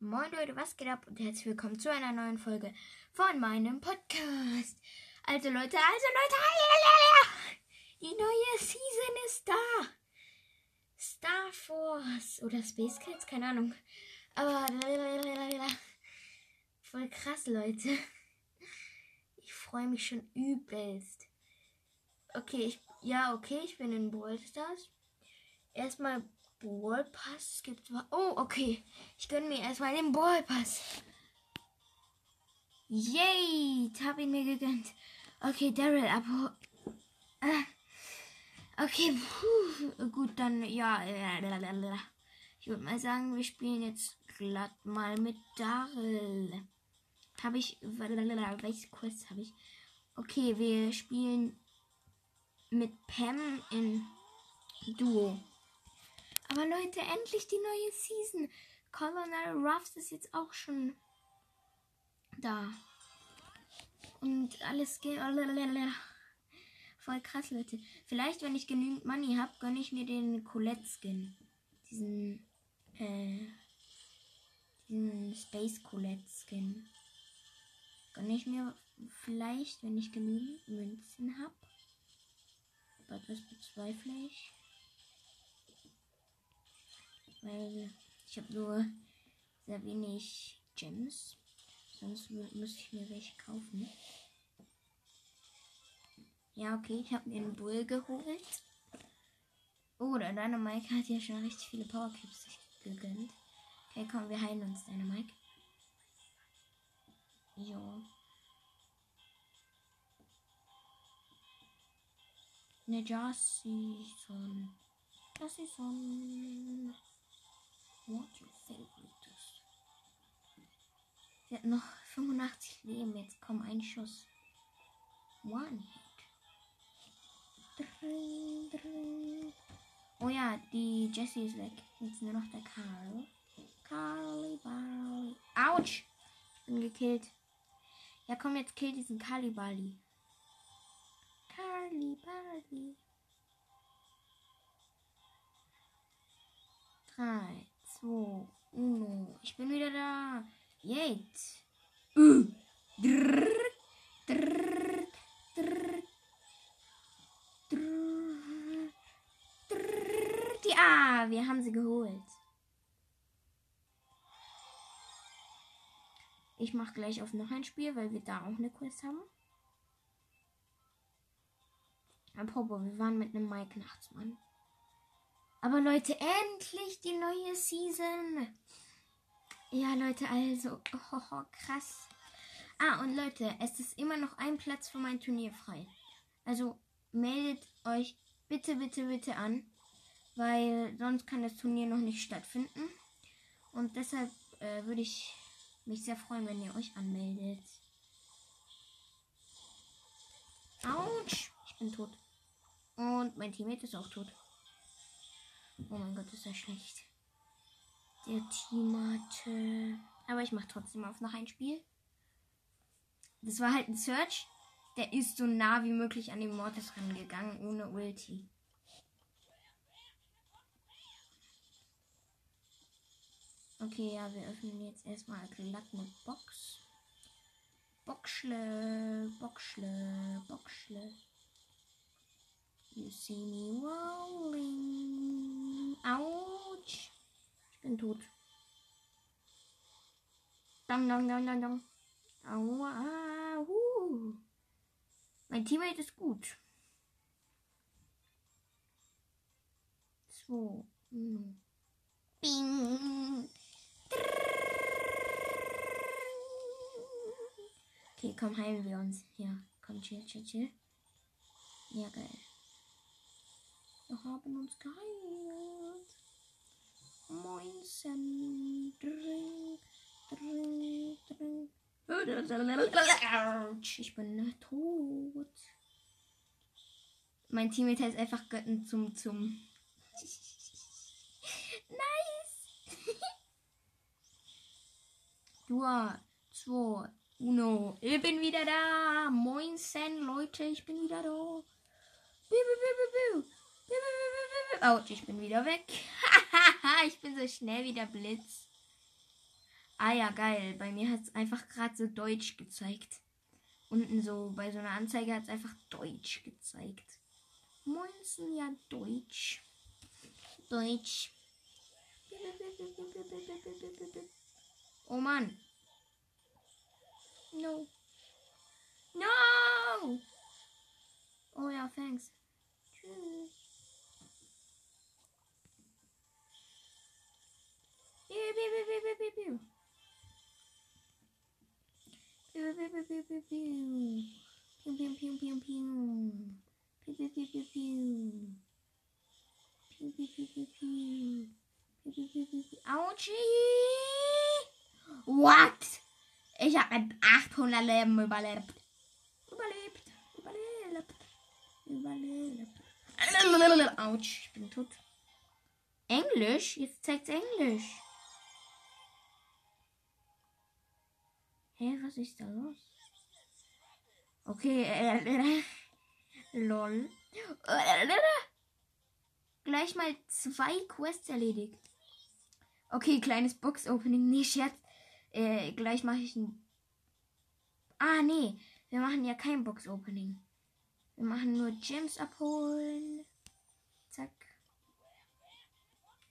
Moin Leute, was geht ab und herzlich willkommen zu einer neuen Folge von meinem Podcast. Also Leute, also Leute, die neue Season ist da. Star Force oder Space Cats, keine Ahnung. Aber voll krass, Leute. Ich freue mich schon übelst. Okay, ich, ja, okay, ich bin in Brawl Stars. Erstmal Ball Pass gibt Oh, okay. Ich gönne mir erstmal den Ball Pass. Yay! Hab ihn mir gegönnt. Okay, Daryl ab. Äh. Okay, puh. gut, dann ja. Ich würde mal sagen, wir spielen jetzt glatt mal mit Daryl. Habe ich. Welche Quest habe ich? Okay, wir spielen mit Pam in Duo. Aber Leute, endlich die neue Season. Colonel Ruffs ist jetzt auch schon da. Und alles geht. Voll krass, Leute. Vielleicht, wenn ich genügend Money habe, gönne ich mir den Colette-Skin. Diesen, äh, diesen Space Colette-Skin. Gönne ich mir vielleicht, wenn ich genügend Münzen habe. Aber das bezweifle ich. Weil ich habe nur sehr wenig Gems. Sonst müsste ich mir welche kaufen. Ja, okay, ich habe mir einen Bull geholt. Oh, der Dynamike hat ja schon richtig viele Power Cubes gegönnt. Okay, komm, wir heilen uns, Dynamike. Jo. Ne, Jassi son. What your favorite is. Sie hat noch 85 Leben. Jetzt komm, ein Schuss. One Hit. Oh ja, die Jessie ist weg. Jetzt nur noch der Karl. Carly Barley. Autsch! Ich bin gekillt. Ja, komm, jetzt kill diesen Carly Barley. Carly Barley. Drei, 2, 1. Ich bin wieder da. Jetzt. Uh. Drrr, drrr, drrr, drrr, drrr. Die Ah, wir haben sie geholt. Ich mache gleich auf noch ein Spiel, weil wir da auch eine Quest haben. Apropos, wir waren mit einem Mike Nachtsmann. Aber Leute, endlich die neue Season. Ja, Leute, also, oh, krass. Ah, und Leute, es ist immer noch ein Platz für mein Turnier frei. Also meldet euch bitte, bitte, bitte an, weil sonst kann das Turnier noch nicht stattfinden. Und deshalb äh, würde ich mich sehr freuen, wenn ihr euch anmeldet. Autsch, ich bin tot. Und mein Teammate ist auch tot. Oh mein Gott, ist das schlecht. Der Team hatte. Aber ich mache trotzdem auf noch ein Spiel. Das war halt ein Search. Der ist so nah wie möglich an den Mortis rangegangen, ohne Ulti. Okay, ja, wir öffnen jetzt erstmal glatt eine Box. Boxle, Boxle, Boxle. You see me rolling. Autsch. Ich bin tot. Dang, dang, dang, dang, dang. Aua, uh. Mein Teammate ist gut. So. Hm. Bing. Okay, komm, heilen wir uns. Ja, komm, chill, chill, chill. Ja, geil. Wir haben uns geheilt. Moinsen. Drink, drink, drink. Ich bin tot. Mein Teammate heißt einfach Götten zum zum. nice. Dua, zwei, uno. Ich bin wieder da. Moinsen, Leute, ich bin wieder da. Biu, biu, biu, Autsch, ich bin wieder weg. ich bin so schnell wie der Blitz. Ah ja, geil. Bei mir hat es einfach gerade so Deutsch gezeigt. Unten so bei so einer Anzeige hat es einfach Deutsch gezeigt. Moinsen, ja, Deutsch. Deutsch. Oh Mann. No. No! Oh ja, thanks. Tschüss. Piu, piu, piu, piu, piu, piu. Piu, piu, piu, piu, piu, piu. Piu, piu, piu, piu, piu. Piu, piu, piu, piu, piu. Piu, piu, piu, piu, piu. Piu, piu, piu, piu, piu. Autschi! What? Ich habe mit 800 Leben überlebt. Überlebt. Überlebt. Überlebt. Autsch, ich bin tot. Englisch? Jetzt zeigt's Englisch. Hä, was ist da los? Okay, äh, lol. Gleich mal zwei Quests erledigt. Okay, kleines Box-Opening. Nee, Scherz. Äh, gleich mache ich ein. Ah, nee. Wir machen ja kein Box-Opening. Wir machen nur Gems abholen. Zack.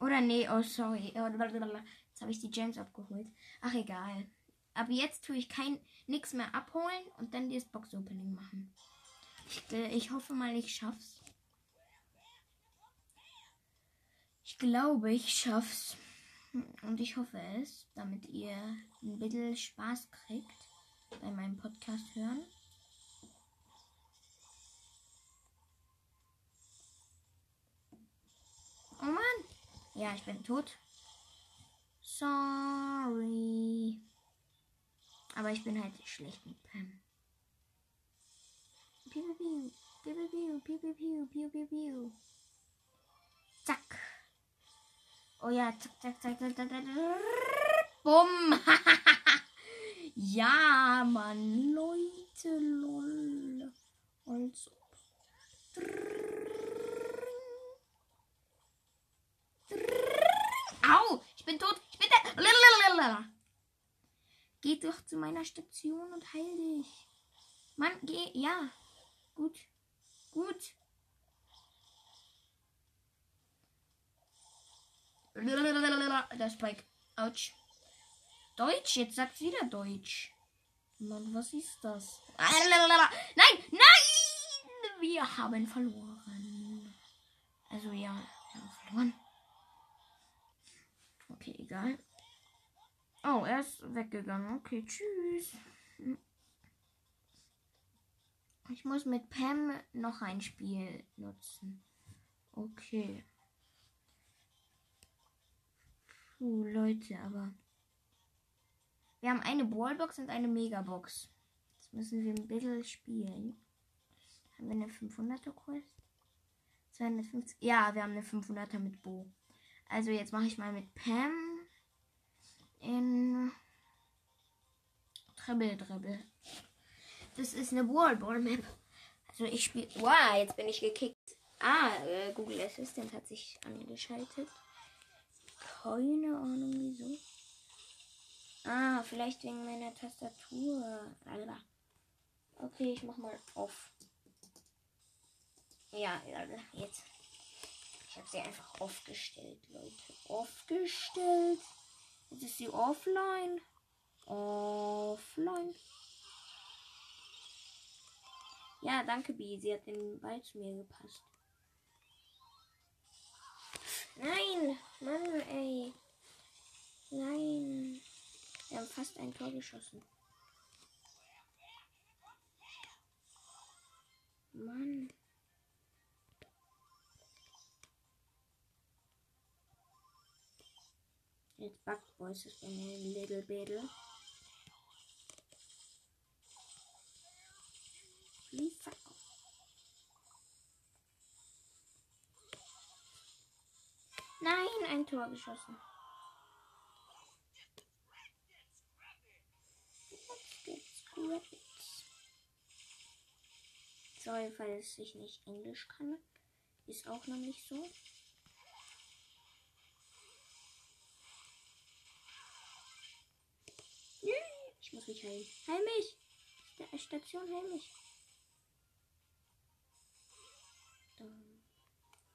Oder nee, oh sorry. Jetzt habe ich die Gems abgeholt. Ach egal. Aber jetzt tue ich kein nichts mehr abholen und dann das Box Opening machen. Ich, ich hoffe mal, ich schaff's. Ich glaube, ich schaff's. Und ich hoffe es, damit ihr ein bisschen Spaß kriegt bei meinem Podcast hören. Oh Mann. Ja, ich bin tot. Sorry. Aber ich bin halt schlecht mit Pam. Piu, piu, piu, piu, piu, piu, piu, piu, piu. Zack. Oh ja, zack, zack, zack, zack, zack, zack. Bumm. ja, Mann, Leute, lol. Also. Au, ich bin tot. Ich bin da. Geh doch zu meiner Station und heil dich. Mann, geh. Ja. Gut. Gut. Der Spike. Autsch. Deutsch, jetzt sagt wieder Deutsch. Mann, was ist das? Nein, nein! Wir haben verloren. Also ja, wir haben verloren. Okay, egal. Oh, er ist weggegangen. Okay, tschüss. Ich muss mit Pam noch ein Spiel nutzen. Okay. Puh, Leute, aber. Wir haben eine Ballbox und eine Megabox. Jetzt müssen wir ein bisschen spielen. Haben wir eine 500er Quest? 250. Ja, wir haben eine 500er mit Bo. Also jetzt mache ich mal mit Pam in Treble Treble. Das ist eine Wallball Map. Also ich spiele. Wow, jetzt bin ich gekickt. Ah, äh, Google Assistant hat sich angeschaltet. Keine Ahnung wieso. Ah, vielleicht wegen meiner Tastatur. Alter. Okay, ich mach mal auf. Ja, jetzt. Ich habe sie einfach aufgestellt, Leute. Aufgestellt. Jetzt ist sie offline. Offline. Ja, danke, Bi. Sie hat den Ball zu mir gepasst. Nein! Mann, ey. Nein. Wir haben fast ein Tor geschossen. Mann. mit Bug Voices in den Little Battle. Lisa. Nein, ein Tor geschossen. Sorry, falls ich nicht Englisch kann. Ist auch noch nicht so. Mich heilen. Heil mich! Der Station, heil mich.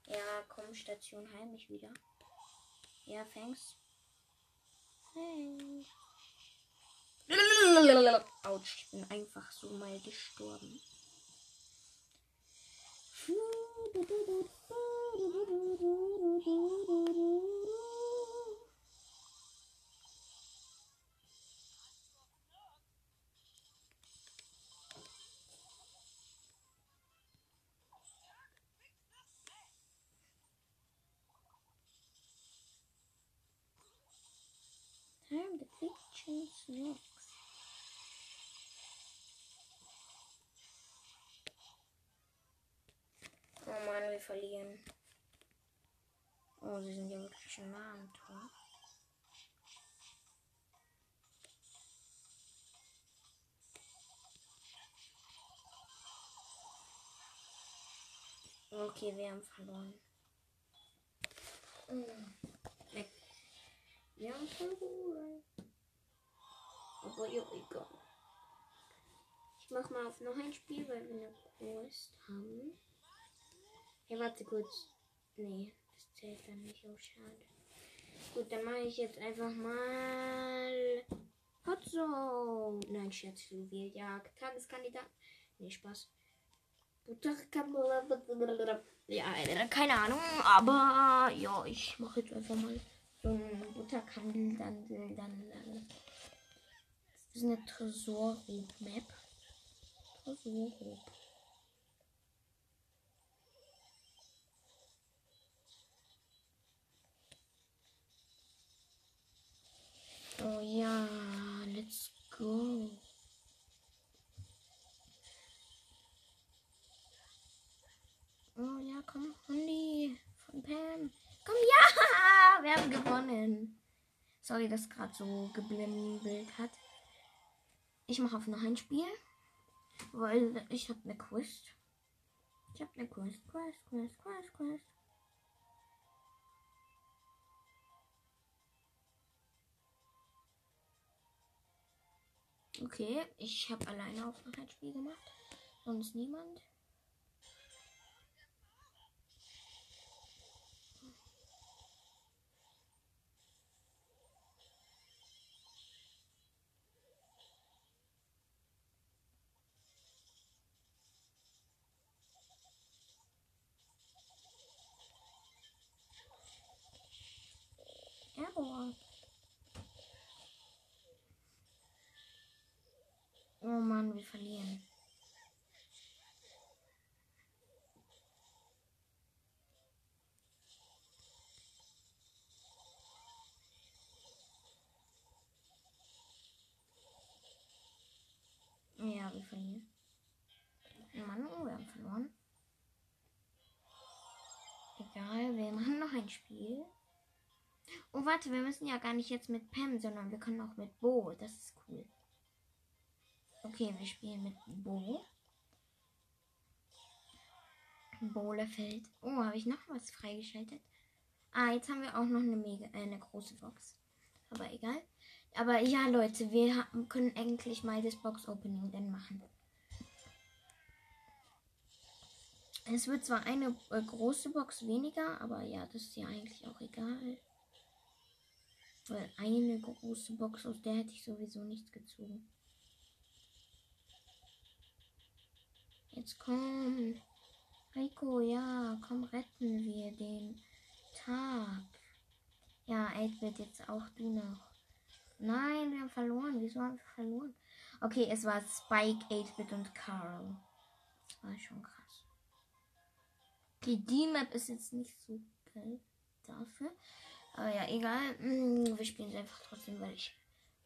Ja, komm, Station, heil mich wieder. Ja. Thanks. Autsch, ich bin einfach so mal gestorben. Fiction snacks. Oh Mann, wir verlieren. Oh, sie sind ja wirklich schon nah am Tor. Okay, wir haben verloren. Weg. Wir haben verloren. Aber ja, egal. Ich mach mal auf noch ein Spiel, weil wir eine Quest haben. Ja, warte kurz. Nee, das zählt dann nicht. Oh, schade. Gut, dann mache ich jetzt einfach mal Hot Zone. Nein, Scherz, Fluvialjagd. Tageskandidat. Nee, Spaß. Ja, keine Ahnung, aber ja, ich mache jetzt einfach mal so einen Butterkandel, dann, dann, dann. Das ist eine Tresorrob-Map. Tresorrob. Oh ja, let's go. Oh ja, komm, Handy von Pam. Komm, ja, wir haben gewonnen. Sorry, dass gerade so geblimbelt hat. Ich mache auf noch ein Spiel, weil ich habe eine Quest. Ich habe eine Quest, Quest, Quest, Quest, Quest. Okay, ich habe alleine auch noch ein Spiel gemacht. Sonst niemand. Error. Oh Mann, wir verlieren. Ja, wir verlieren. Mann, oh, wir haben verloren. Egal, wir machen noch ein Spiel. Oh, warte, wir müssen ja gar nicht jetzt mit Pam, sondern wir können auch mit Bo. Das ist cool. Okay, wir spielen mit Bo. Bohlefeld. Oh, habe ich noch was freigeschaltet? Ah, jetzt haben wir auch noch eine mega, äh, eine große Box. Aber egal. Aber ja, Leute, wir haben, können eigentlich mal das Box-Opening dann machen. Es wird zwar eine äh, große Box weniger, aber ja, das ist ja eigentlich auch egal. Weil eine große Box, aus der hätte ich sowieso nichts gezogen. Jetzt komm. Heiko, ja, komm, retten wir den Tag. Ja, 8 wird jetzt auch du noch. Nein, wir haben verloren. Wieso haben wir verloren? Okay, es war Spike, 8-Bit und Carl. Das war schon krass. Okay, die Map ist jetzt nicht so geil dafür. Aber ja, egal. Wir spielen sie einfach trotzdem, weil ich,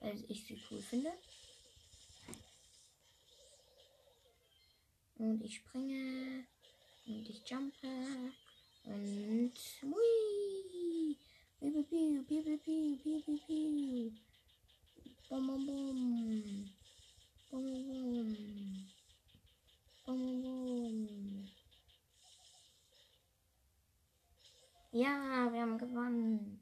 weil ich sie cool finde. Und ich springe. Und ich jumpe. Und. Hui! Piu, piu, piu, piu, piu, piu, piu, piu. Bum, bum, bum. Bum, bum. Bum, bum. Ja, wir haben gewonnen.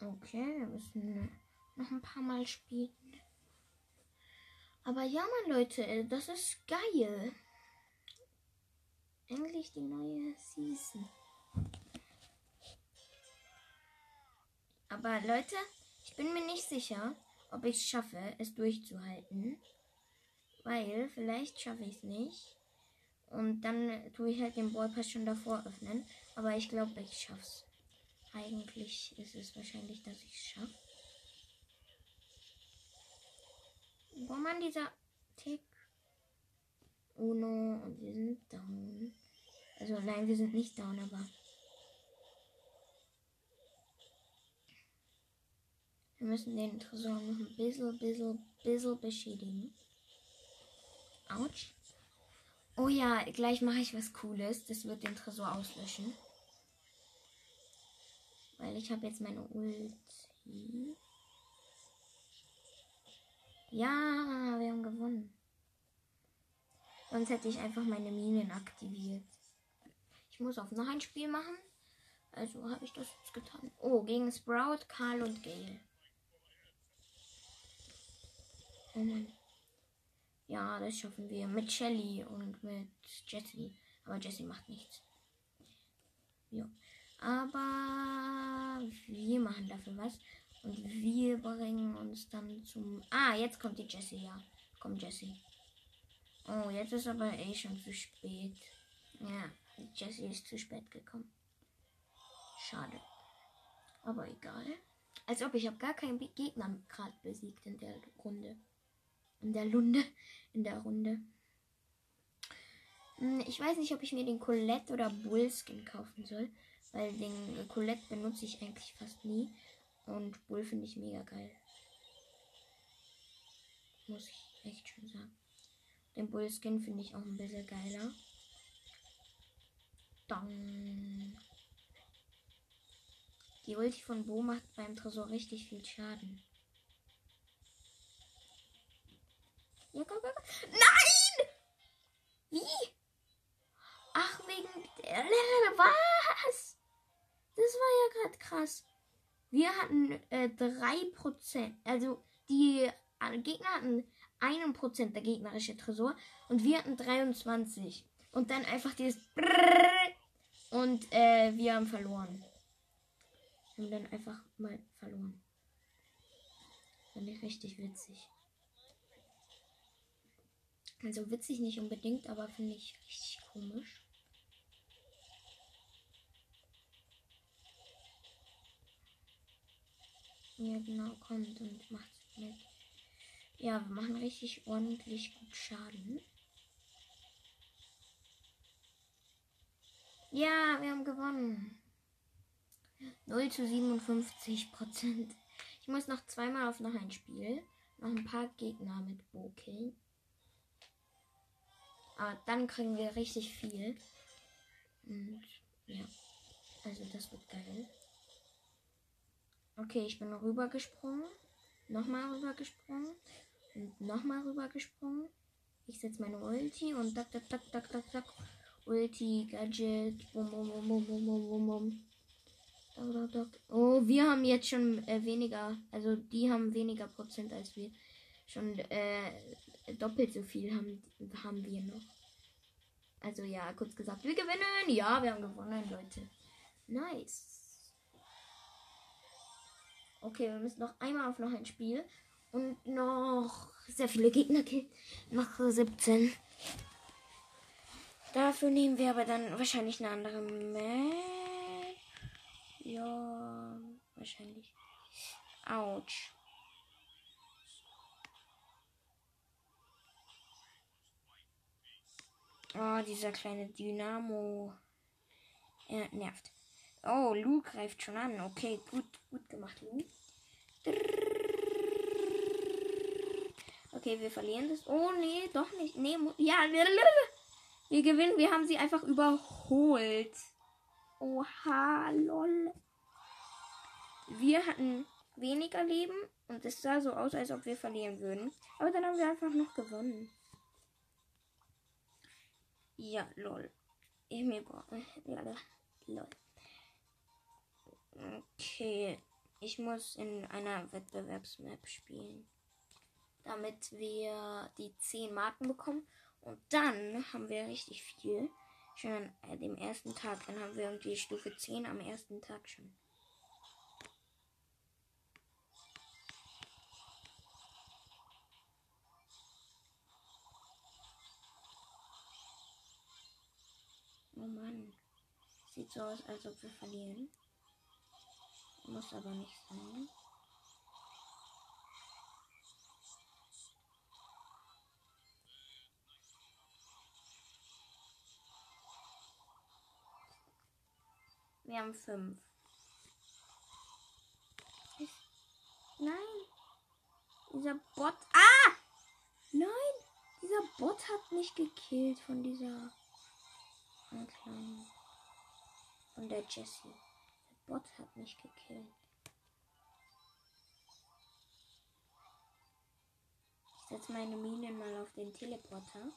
Okay, wir müssen noch ein paar Mal spielen. Aber ja, Mann, Leute, das ist geil. Endlich die neue Season. Aber Leute, ich bin mir nicht sicher, ob ich es schaffe, es durchzuhalten. Weil vielleicht schaffe ich es nicht. Und dann tue ich halt den Ballpass schon davor öffnen. Aber ich glaube, ich schaff's. Eigentlich ist es wahrscheinlich, dass ich es schaffe. Wo man dieser Tick. Uno und wir sind down. Also nein, wir sind nicht down, aber. Wir müssen den Tresor noch ein bisschen, bisschen, bisschen beschädigen. Autsch. Oh ja, gleich mache ich was Cooles. Das wird den Tresor auslöschen. Weil ich habe jetzt meine Ulti. Ja, wir haben gewonnen. Sonst hätte ich einfach meine Minen aktiviert. Ich muss auf noch ein Spiel machen. Also habe ich das jetzt getan. Oh, gegen Sprout, Karl und Gale. Oh Mann. Ja, das schaffen wir. Mit Shelly und mit Jessie. Aber Jessie macht nichts. Ja. Aber wir machen dafür was. Und wir bringen uns dann zum. Ah, jetzt kommt die Jessie, ja. Komm, Jessie. Oh, jetzt ist aber eh schon zu spät. Ja, Jessie ist zu spät gekommen. Schade. Aber egal. Als ob ich habe gar keinen Gegner gerade besiegt in der Runde. In der Lunde. In der Runde. Hm, ich weiß nicht, ob ich mir den Colette oder Bullskin kaufen soll. Weil den Colette benutze ich eigentlich fast nie. Und Bull finde ich mega geil. Muss ich echt schon sagen. Den Bullskin finde ich auch ein bisschen geiler. Dong. Die Ulti von Bo macht beim Tresor richtig viel Schaden. Ja, komm, komm, komm. Nein! Wie? Ach, wegen. Was? Das war ja gerade krass. Wir hatten äh, 3%. Also die äh, Gegner hatten 1% der gegnerische Tresor und wir hatten 23. Und dann einfach dieses und äh, wir haben verloren. Wir haben dann einfach mal verloren. Fand ich richtig witzig. Also witzig nicht unbedingt, aber finde ich richtig komisch. Ja, genau, kommt und macht mit. Ja, wir machen richtig ordentlich gut Schaden. Ja, wir haben gewonnen. 0 zu 57 Prozent. Ich muss noch zweimal auf noch ein Spiel. Noch ein paar Gegner mit Bo. Aber dann kriegen wir richtig viel. Und ja. Also das wird geil. Okay, ich bin rübergesprungen. Nochmal rübergesprungen. Und nochmal rübergesprungen. Ich setze meine Ulti und tak, tak, tak, tak, tak, tak. Ulti, Gadget. Bum, bum, bum, bum, bum, bum, bum. Oh, wir haben jetzt schon äh, weniger. Also die haben weniger Prozent als wir. Schon äh, doppelt so viel haben, haben wir noch. Also ja, kurz gesagt, wir gewinnen. Ja, wir haben gewonnen, Leute. Nice. Okay, wir müssen noch einmal auf noch ein Spiel. Und noch sehr viele Gegner killen. Noch 17. Dafür nehmen wir aber dann wahrscheinlich eine andere Map. Ja, wahrscheinlich. Autsch. Oh, dieser kleine Dynamo. Er nervt. Oh, Lu greift schon an. Okay, gut, gut gemacht, Lu. Okay, wir verlieren das. Oh, nee, doch nicht. Nee, ja, wir gewinnen. Wir haben sie einfach überholt. Oha, lol. Wir hatten weniger Leben und es sah so aus, als ob wir verlieren würden. Aber dann haben wir einfach noch gewonnen. Ja, lol. Ich mir lol. Okay. Ich muss in einer Wettbewerbsmap spielen. Damit wir die 10 Marken bekommen. Und dann haben wir richtig viel. Schon an dem ersten Tag. Dann haben wir irgendwie Stufe 10 am ersten Tag schon. Oh Mann. Sieht so aus, als ob wir verlieren. Muss aber nicht sein. Wir haben fünf. Nein. Dieser Bot. Ah! Nein! Dieser Bot hat mich gekillt von dieser. Von der Jessie. Bot hat mich gekillt. Ich setze meine Minen mal auf den Teleporter.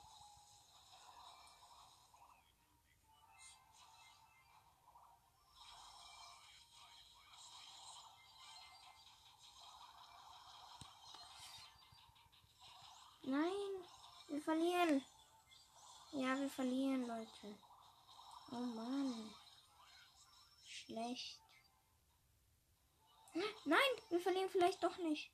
Nein, wir verlieren. Ja, wir verlieren, Leute. Oh Mann. Schlecht. Nein, wir verlieren vielleicht doch nicht.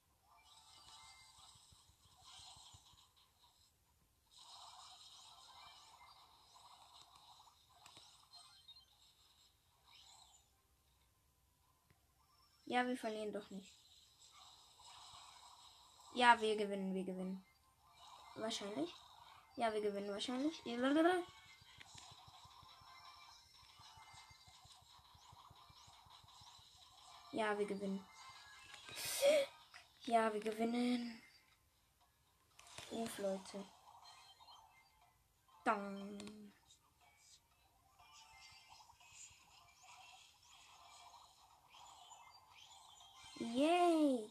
Ja, wir verlieren doch nicht. Ja, wir gewinnen, wir gewinnen. Wahrscheinlich. Ja, wir gewinnen wahrscheinlich. Ja, wir gewinnen. Ja, wir gewinnen. Ruf, Leute. Dang. Yay.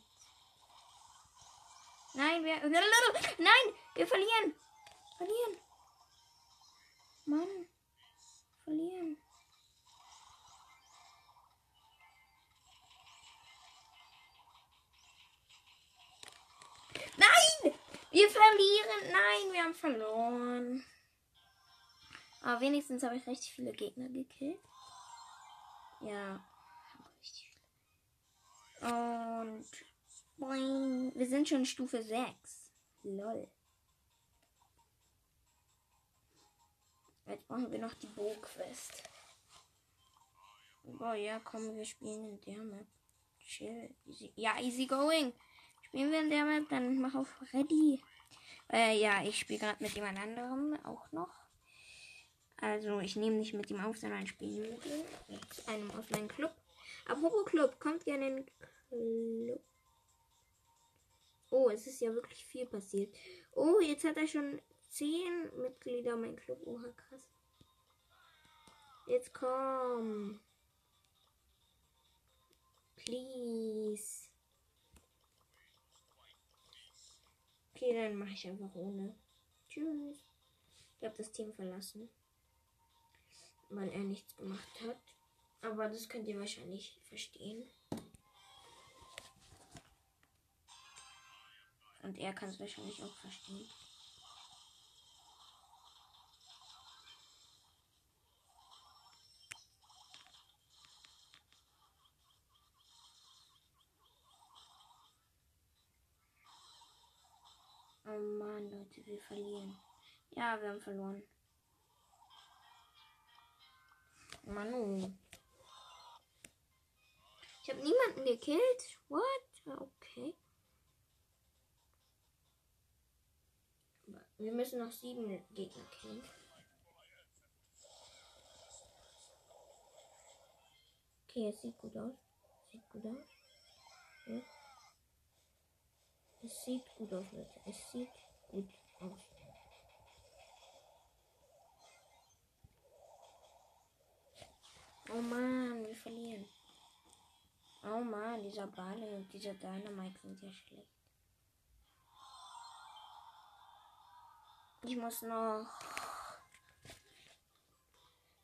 Nein, wir. Nein, wir verlieren. Verlieren. Verlieren. Nein, wir haben verloren. Aber wenigstens habe ich richtig viele Gegner gekillt. Ja. Und Boing. Wir sind schon Stufe 6. Lol. Jetzt brauchen wir noch die Bo-Quest. Oh ja, komm, wir spielen in der Map. Chill. Easy. Ja, easy going. Spielen wir in der Map, dann mach auf ready. Äh, ja, ich spiele gerade mit jemand anderem auch noch. Also, ich nehme nicht mit ihm auf, sondern spiele mit ihm. Einem Offline-Club. Apropos Club, kommt gerne in den Club. Oh, es ist ja wirklich viel passiert. Oh, jetzt hat er schon zehn Mitglieder, mein Club. Oha, krass. Jetzt komm. Please. Okay, dann mache ich einfach ohne. Tschüss. Ich habe das Team verlassen. Weil er nichts gemacht hat. Aber das könnt ihr wahrscheinlich verstehen. Und er kann es wahrscheinlich auch verstehen. Leute, wir verlieren. Ja, wir haben verloren. Manu. Ich habe niemanden gekillt. What? Okay. Wir müssen noch sieben Gegner killen. Okay, es sieht gut aus. Sieht gut aus. Ja. Es sieht gut aus, Leute. Es sieht gut aus. Oh Mann, wir verlieren. Oh Mann, dieser Bale und dieser Dynamite sind ja schlecht. Ich muss noch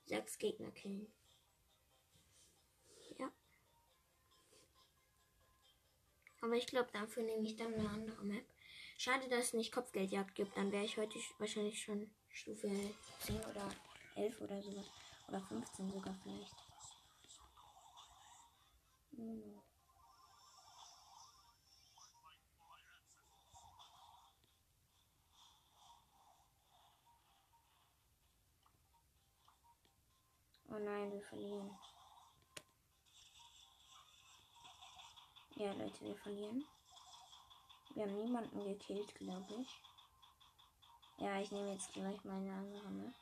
sechs Gegner killen. Ja. Aber ich glaube, dafür nehme ich dann eine andere Map. Schade, dass es nicht Kopfgeldjagd gibt. Dann wäre ich heute sch- wahrscheinlich schon Stufe 10 oder 11 oder sowas. Oder 15 sogar vielleicht. Hm. Oh nein, wir verlieren. Ja, Leute, wir verlieren. Wir haben niemanden gekillt, glaube ich. Ja, ich nehme jetzt gleich meine andere Map.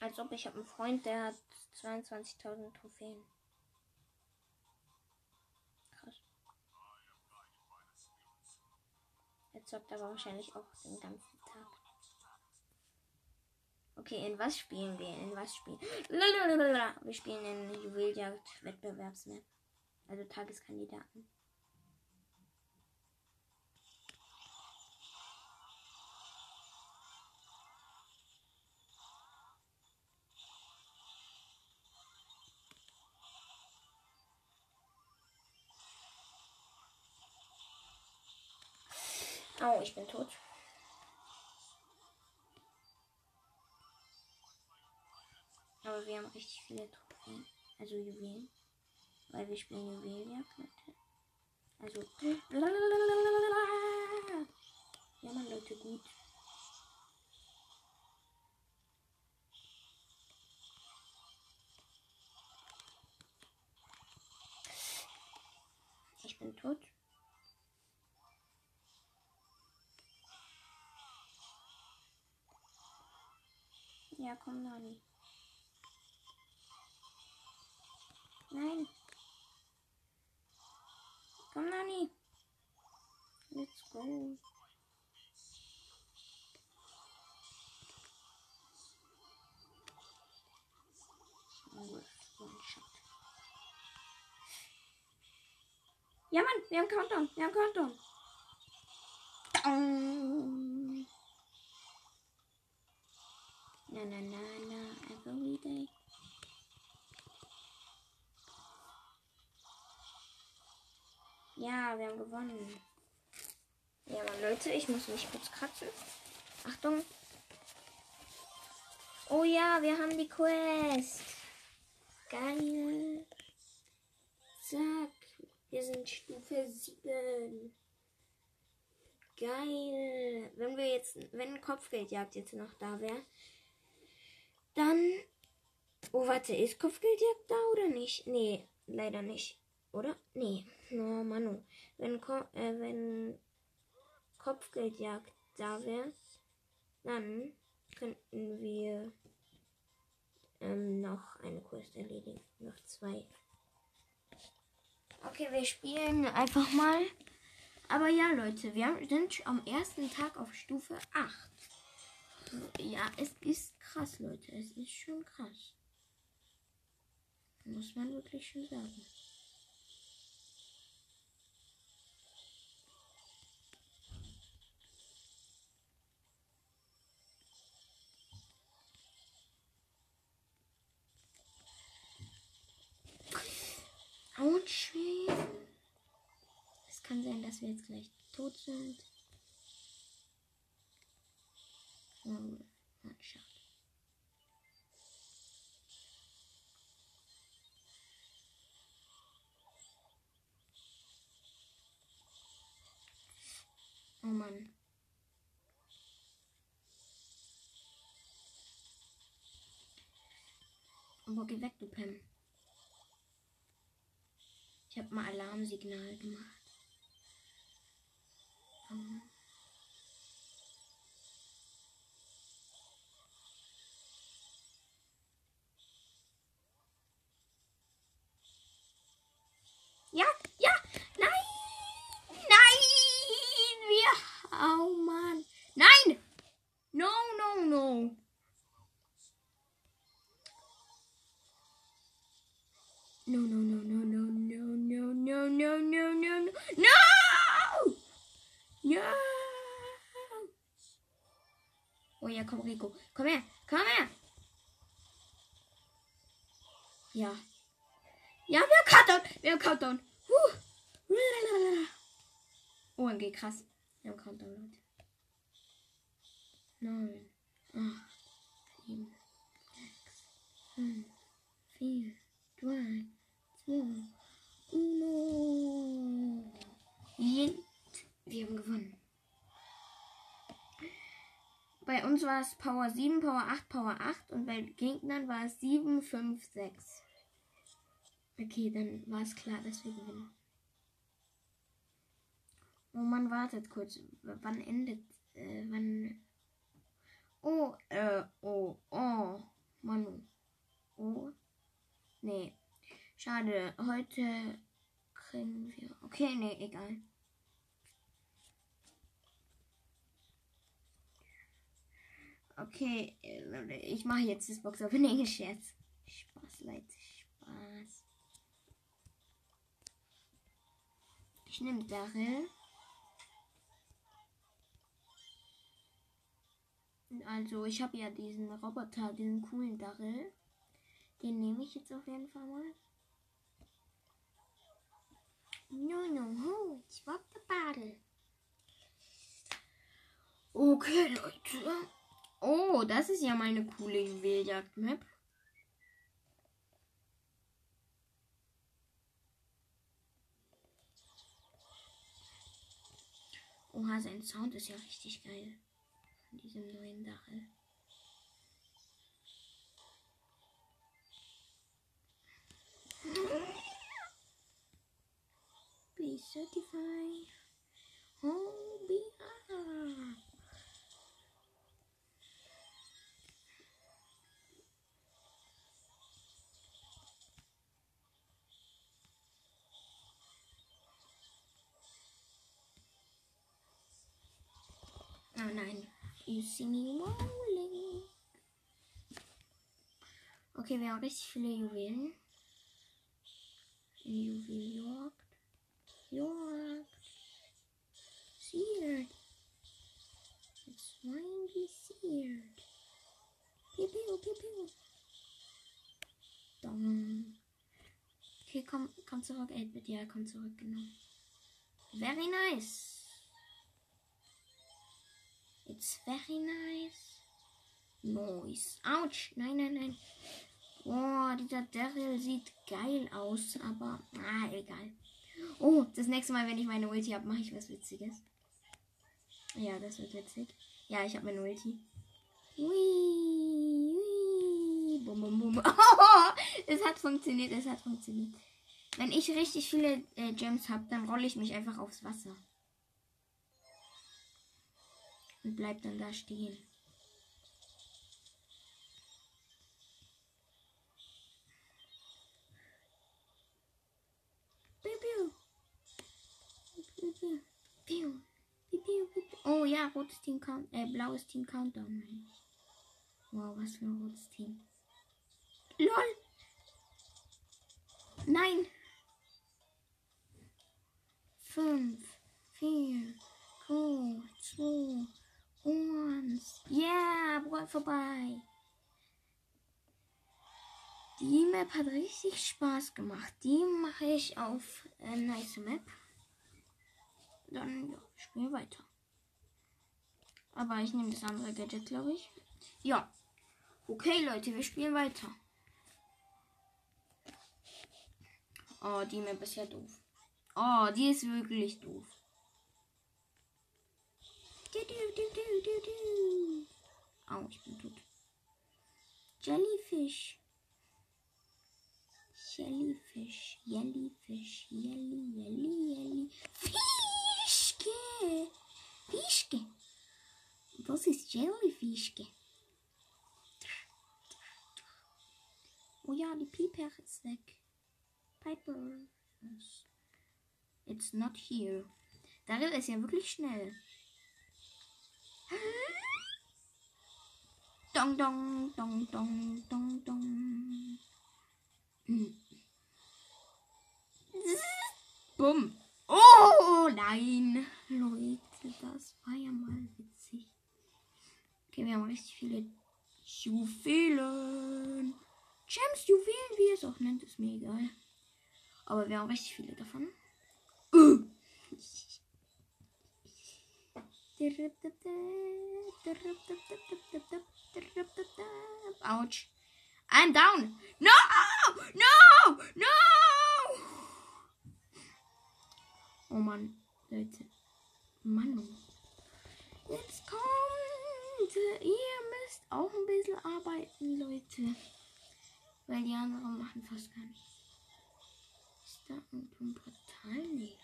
Als ob ich habe einen Freund, der hat 22.000 Trophäen. Krass. Er zockt aber wahrscheinlich auch den ganzen. Okay, in was spielen wir? In was spielen? Lalalala. Wir spielen in Juweljagd Wettbewerbsmap. Also Tageskandidaten. Oh, ich bin tot. Wir haben richtig viele Trophäen. Also Juwelen. Weil wir spielen Juweljagd, Leute. Also. Ja, man, Leute, gut. Ich bin tot. Ja, komm, Nani. Nein. Komm, Nani. Let's go. Oh. Ja, Mann, wir haben Countdown. Wir haben Countdown. Down. Na, na, na, na, Ja, wir haben gewonnen. Ja, aber Leute, ich muss mich kurz kratzen. Achtung. Oh ja, wir haben die Quest. Geil. Zack. Wir sind Stufe 7. Geil. Wenn wir jetzt, wenn Kopfgeldjagd jetzt noch da wäre, dann. Oh, warte, ist Kopfgeldjagd da oder nicht? Nee, leider nicht. Oder? Nee. No, Manu. Wenn, Ko äh, wenn Kopfgeldjagd da wäre, dann könnten wir ähm, noch eine Quest erledigen. Noch zwei. Okay, wir spielen einfach mal. Aber ja, Leute, wir sind am ersten Tag auf Stufe 8. Ja, es ist krass, Leute. Es ist schon krass. Muss man wirklich schon sagen. Autsch. Es kann sein, dass wir jetzt gleich tot sind. Oh, na, schade. Oh Mann. Aber geh weg, du Pam. Ich habe mal Alarmsignal gemacht. Ähm. Ja, ja, nein, nein, wir, oh Mann, nein, no, no, no. No, no, no, no, no, no, no, no, no, no, no, no, no! No! Oh ja, komm, Rico. Komm her, komm her. Ja. Ja, wir haben Countdown. Wir haben Countdown. Huh. OMG, krass. Wir haben Countdown, Leute. 9, 8, 7, 6, 5, 4, 3, 2, 1. Wir haben gewonnen. Bei uns war es Power 7, Power 8, Power 8 und bei Gegnern war es 7, 5, 6. Okay, dann war es klar, dass wir gewinnen. Oh man wartet kurz. Wann endet, äh, wann... Oh, äh, oh, oh, Manu. Oh, nee. Schade, heute kriegen wir... Okay, nee, egal. Okay, äh, ich mache jetzt das Box Opening Scherz. Spaß, Leute, Spaß. Ich nehme Daryl. Also, ich habe ja diesen Roboter, diesen coolen Daryl. Den nehme ich jetzt auf jeden Fall mal. No, no, ho, ich war der Badel. Okay, Leute. Oh, das ist ja mal eine coole Juweljagd-Map. Oha, sein Sound ist ja richtig geil. Von diesem neuen Dachel. Please certify. Oh, be up. Oh nein. You see me rolling. Okay, wir haben richtig viele Juwelen. Juweljagd. Jagd. Seared. It's windy seared. Piu, piu. Dong. Okay, komm, komm zurück, 8-Bit. Ja, komm zurück, genau. Very nice. It's very nice. Nice. Autsch. Nein, nein, nein. Boah, dieser Daryl sieht geil aus, aber ah, egal. Oh, das nächste Mal, wenn ich meine Ulti habe, mache ich was Witziges. Ja, das wird witzig. Ja, ich habe meine Ulti. Hui, hui. Bum, bum, bum. Oh, es hat funktioniert, es hat funktioniert. Wenn ich richtig viele äh, Gems habe, dann rolle ich mich einfach aufs Wasser. Und bleib dann da stehen. Piu, piu. Piu, piu. Piu. Piu. Oh ja, rotes Team Count, äh, blaues Team Countdown. Wow, was für ein rotes Team. LOL! Nein! Fünf, vier, drei, zwei, eins. Yeah, Brawl vorbei. Die Map hat richtig Spaß gemacht. Die mache ich auf äh, Nice Map. Dann ja, spielen wir weiter. Aber ich nehme das andere Gadget, glaube ich. Ja. Okay, Leute, wir spielen weiter. Oh, die Map ist ja doof. Oh, die ist wirklich doof. Du, du, du. Au, ich bin tot. Jellyfish. Jellyfish, Jellyfish, Jelly, Jelly, Jelly. Fischke. Fischke. Was ist Jellyfischke? Oh ja, die Piper ist weg. Piper. It's not here. Daryl ist ja wirklich schnell. Dong, dong, dong, dong, dong, dong. Hm. Bumm. Oh, nein. Leute, das war ja mal witzig. Okay, wir haben richtig viele Juwelen. Gems, Juwelen, wie es auch nennt, ist mir egal. Aber wir haben richtig viele davon. Autsch. I'm down. No! No! No! Oh Mann, Leute. Mann. Jetzt kommt. Ihr müsst auch ein bisschen arbeiten, Leute. Weil die anderen machen fast gar nichts. Ist da ein Portal? Nee.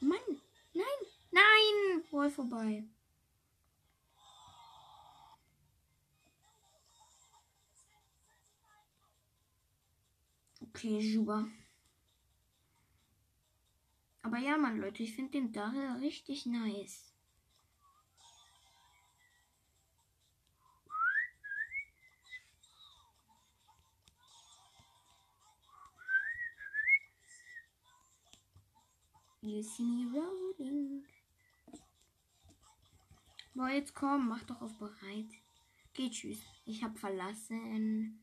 Mann! Nein! Nein! Wohl vorbei. Okay, super. Aber ja, Mann, Leute, ich finde den Daryl richtig nice. You see me rolling. Boah, jetzt komm, mach doch auf bereit. Geh, tschüss. Ich hab verlassen.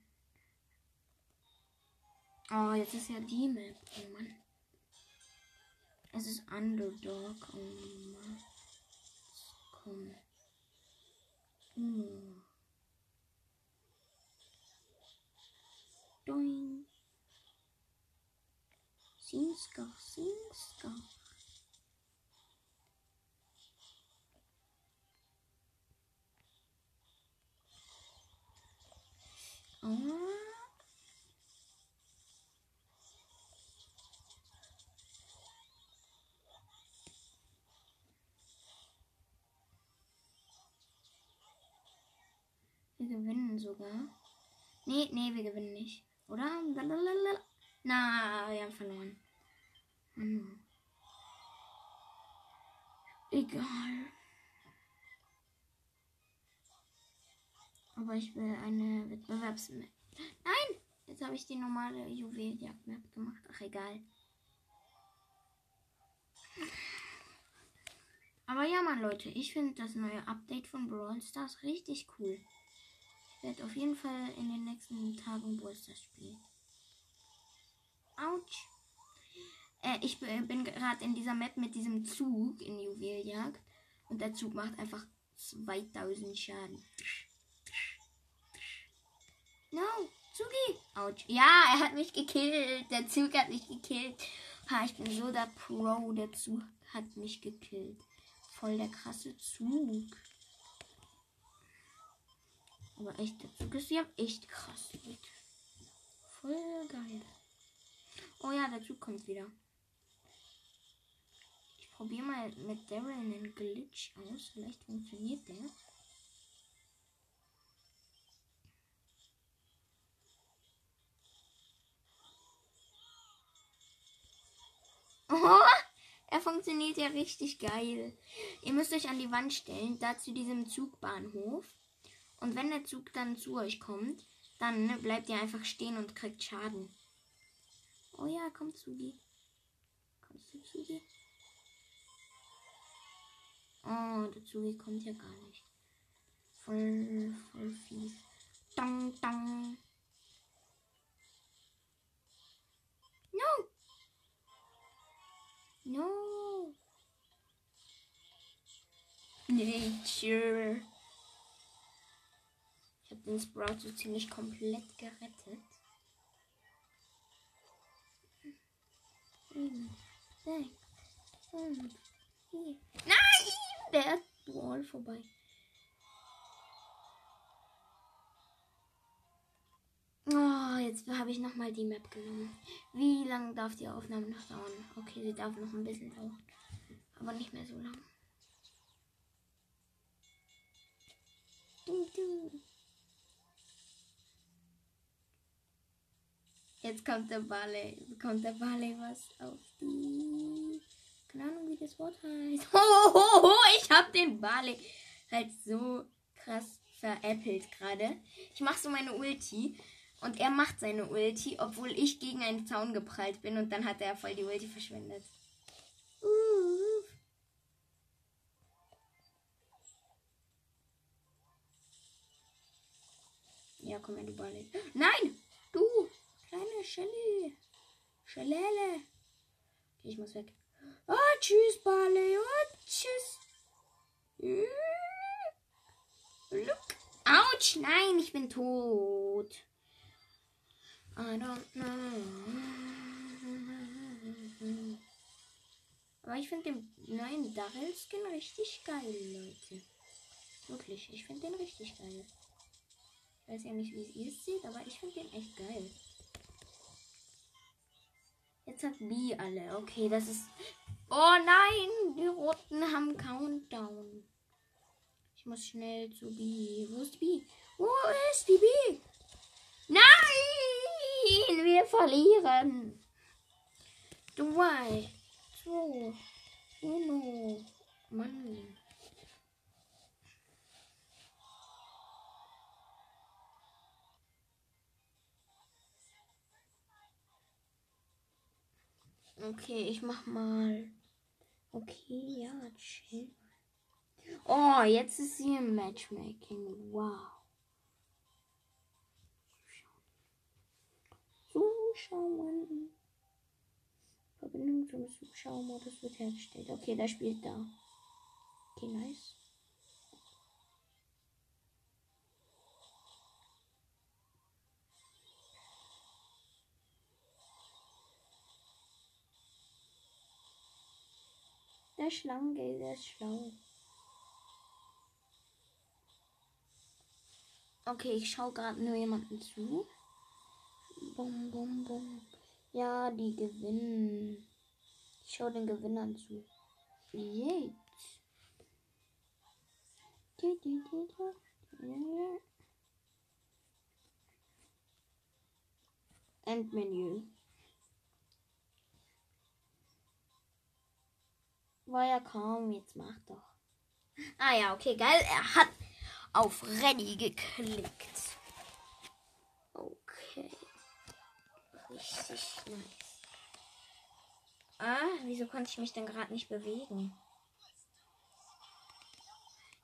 Oh, jetzt ist ja die Map. Oh Mann. Es ist Underdog. Oh Mann. Komm. Oh. Doing. Sinska. Oh. Wir gewinnen sogar. Nee, nee, wir gewinnen nicht. Oder? Lalalala. Na, wir haben verloren. Hm. Egal. Aber ich will eine Wettbewerbsmap. Nein! Jetzt habe ich die normale Juweljagd-Map gemacht. Ach, egal. Aber ja, Mann, Leute, ich finde das neue Update von Brawl Stars richtig cool. Werde auf jeden Fall in den nächsten Tagen Brawl Stars spielen. Autsch. Äh, ich bin gerade in dieser Map mit diesem Zug in Juweljagd. Und der Zug macht einfach 2000 Schaden. No, Zugi. Autsch. Ja, er hat mich gekillt. Der Zug hat mich gekillt. Ha, ich bin so der Pro. Der Zug hat mich gekillt. Voll der krasse Zug. Aber echt, der Zug ist ja echt krass. Voll geil. Oh ja, der Zug kommt wieder. Ich probiere mal mit Daryl einen Glitch aus. Vielleicht funktioniert der. Oh, er funktioniert ja richtig geil. Ihr müsst euch an die Wand stellen, da zu diesem Zugbahnhof. Und wenn der Zug dann zu euch kommt, dann bleibt ihr einfach stehen und kriegt Schaden. Oh ja, komm Zugi. Kommst du Zugi? Oh, der Zugi kommt ja gar nicht. Voll, voll fies. Dang, dang. No! No! Nature. Ich habe den Sprout so ziemlich komplett gerettet. Nein! Der Wall vorbei. Oh, jetzt habe ich nochmal die Map genommen. Wie lange darf die Aufnahme noch dauern? Okay, sie darf noch ein bisschen dauern. Aber nicht mehr so lang. Du, du. Jetzt kommt der Balle. Kommt der Balle was auf die. Keine Ahnung, wie das Wort heißt. Ho, ho, ho, ich hab den Balle halt so krass veräppelt gerade. Ich mach so meine Ulti. Und er macht seine Ulti, obwohl ich gegen einen Zaun geprallt bin. Und dann hat er voll die Ulti verschwendet. Uh. Ja, komm her, du Balle. Nein! Shelly. Schellele. Okay, ich muss weg. Oh, tschüss, Barley. Oh, tschüss. Look. Autsch, nein, ich bin tot. I don't know. Aber ich finde den neuen Daryl-Skin richtig geil, Leute. Wirklich, ich finde den richtig geil. Ich weiß ja nicht, wie ihr es seht, aber ich finde den echt geil. Jetzt hat B alle. Okay, das ist. Oh nein, die Roten haben Countdown. Ich muss schnell zu B. Wo ist die B? Wo ist die B? Nein, wir verlieren. Zwei, zwei, uno. Mann. Okay, ich mach mal. Okay, ja, chill. Oh, jetzt ist sie im Matchmaking. Wow. Zuschauen. Verbindung zum Zuschauermodus wird hergestellt. Okay, der spielt da. Okay, nice. Der Schlange, der ist schlau. Okay, ich schaue gerade nur jemanden zu. Bum, bum, bum. Ja, die gewinnen. Ich schaue den Gewinnern zu. Jetzt. Endmenü. War ja kaum, jetzt mach doch. Ah ja, okay, geil. Er hat auf Ready geklickt. Okay. Richtig nice. Ah, wieso konnte ich mich denn gerade nicht bewegen?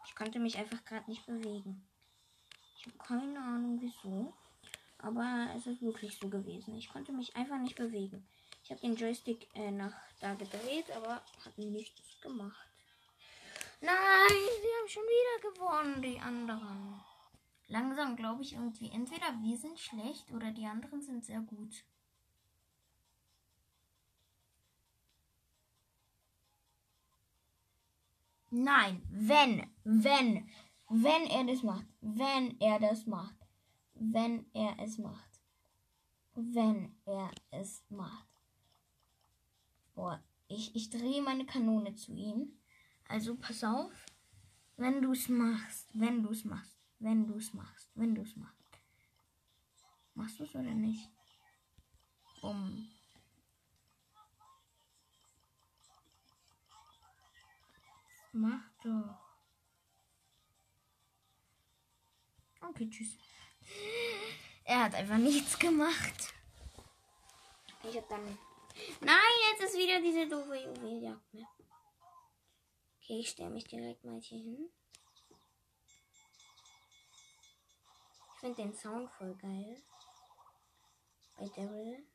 Ich konnte mich einfach gerade nicht bewegen. Ich habe keine Ahnung wieso. Aber es ist wirklich so gewesen. Ich konnte mich einfach nicht bewegen. Ich habe den Joystick äh, nach da gedreht, aber hat nichts gemacht. Nein, sie haben schon wieder gewonnen, die anderen. Langsam glaube ich irgendwie, entweder wir sind schlecht oder die anderen sind sehr gut. Nein, wenn, wenn, wenn er das macht, wenn er das macht, wenn er es macht, wenn er es macht. Boah, ich, ich drehe meine Kanone zu ihm. Also pass auf, wenn du es machst, wenn du es machst, wenn du es machst, wenn du es machst. Machst du es oder nicht? Um. Mach doch. Okay, tschüss. Er hat einfach nichts gemacht. Ich hab dann. Nein, jetzt ist wieder diese doofe Juweljagd. Ne? Okay, ich stelle mich direkt mal hier hin. Ich finde den Sound voll geil. Bei Daryl.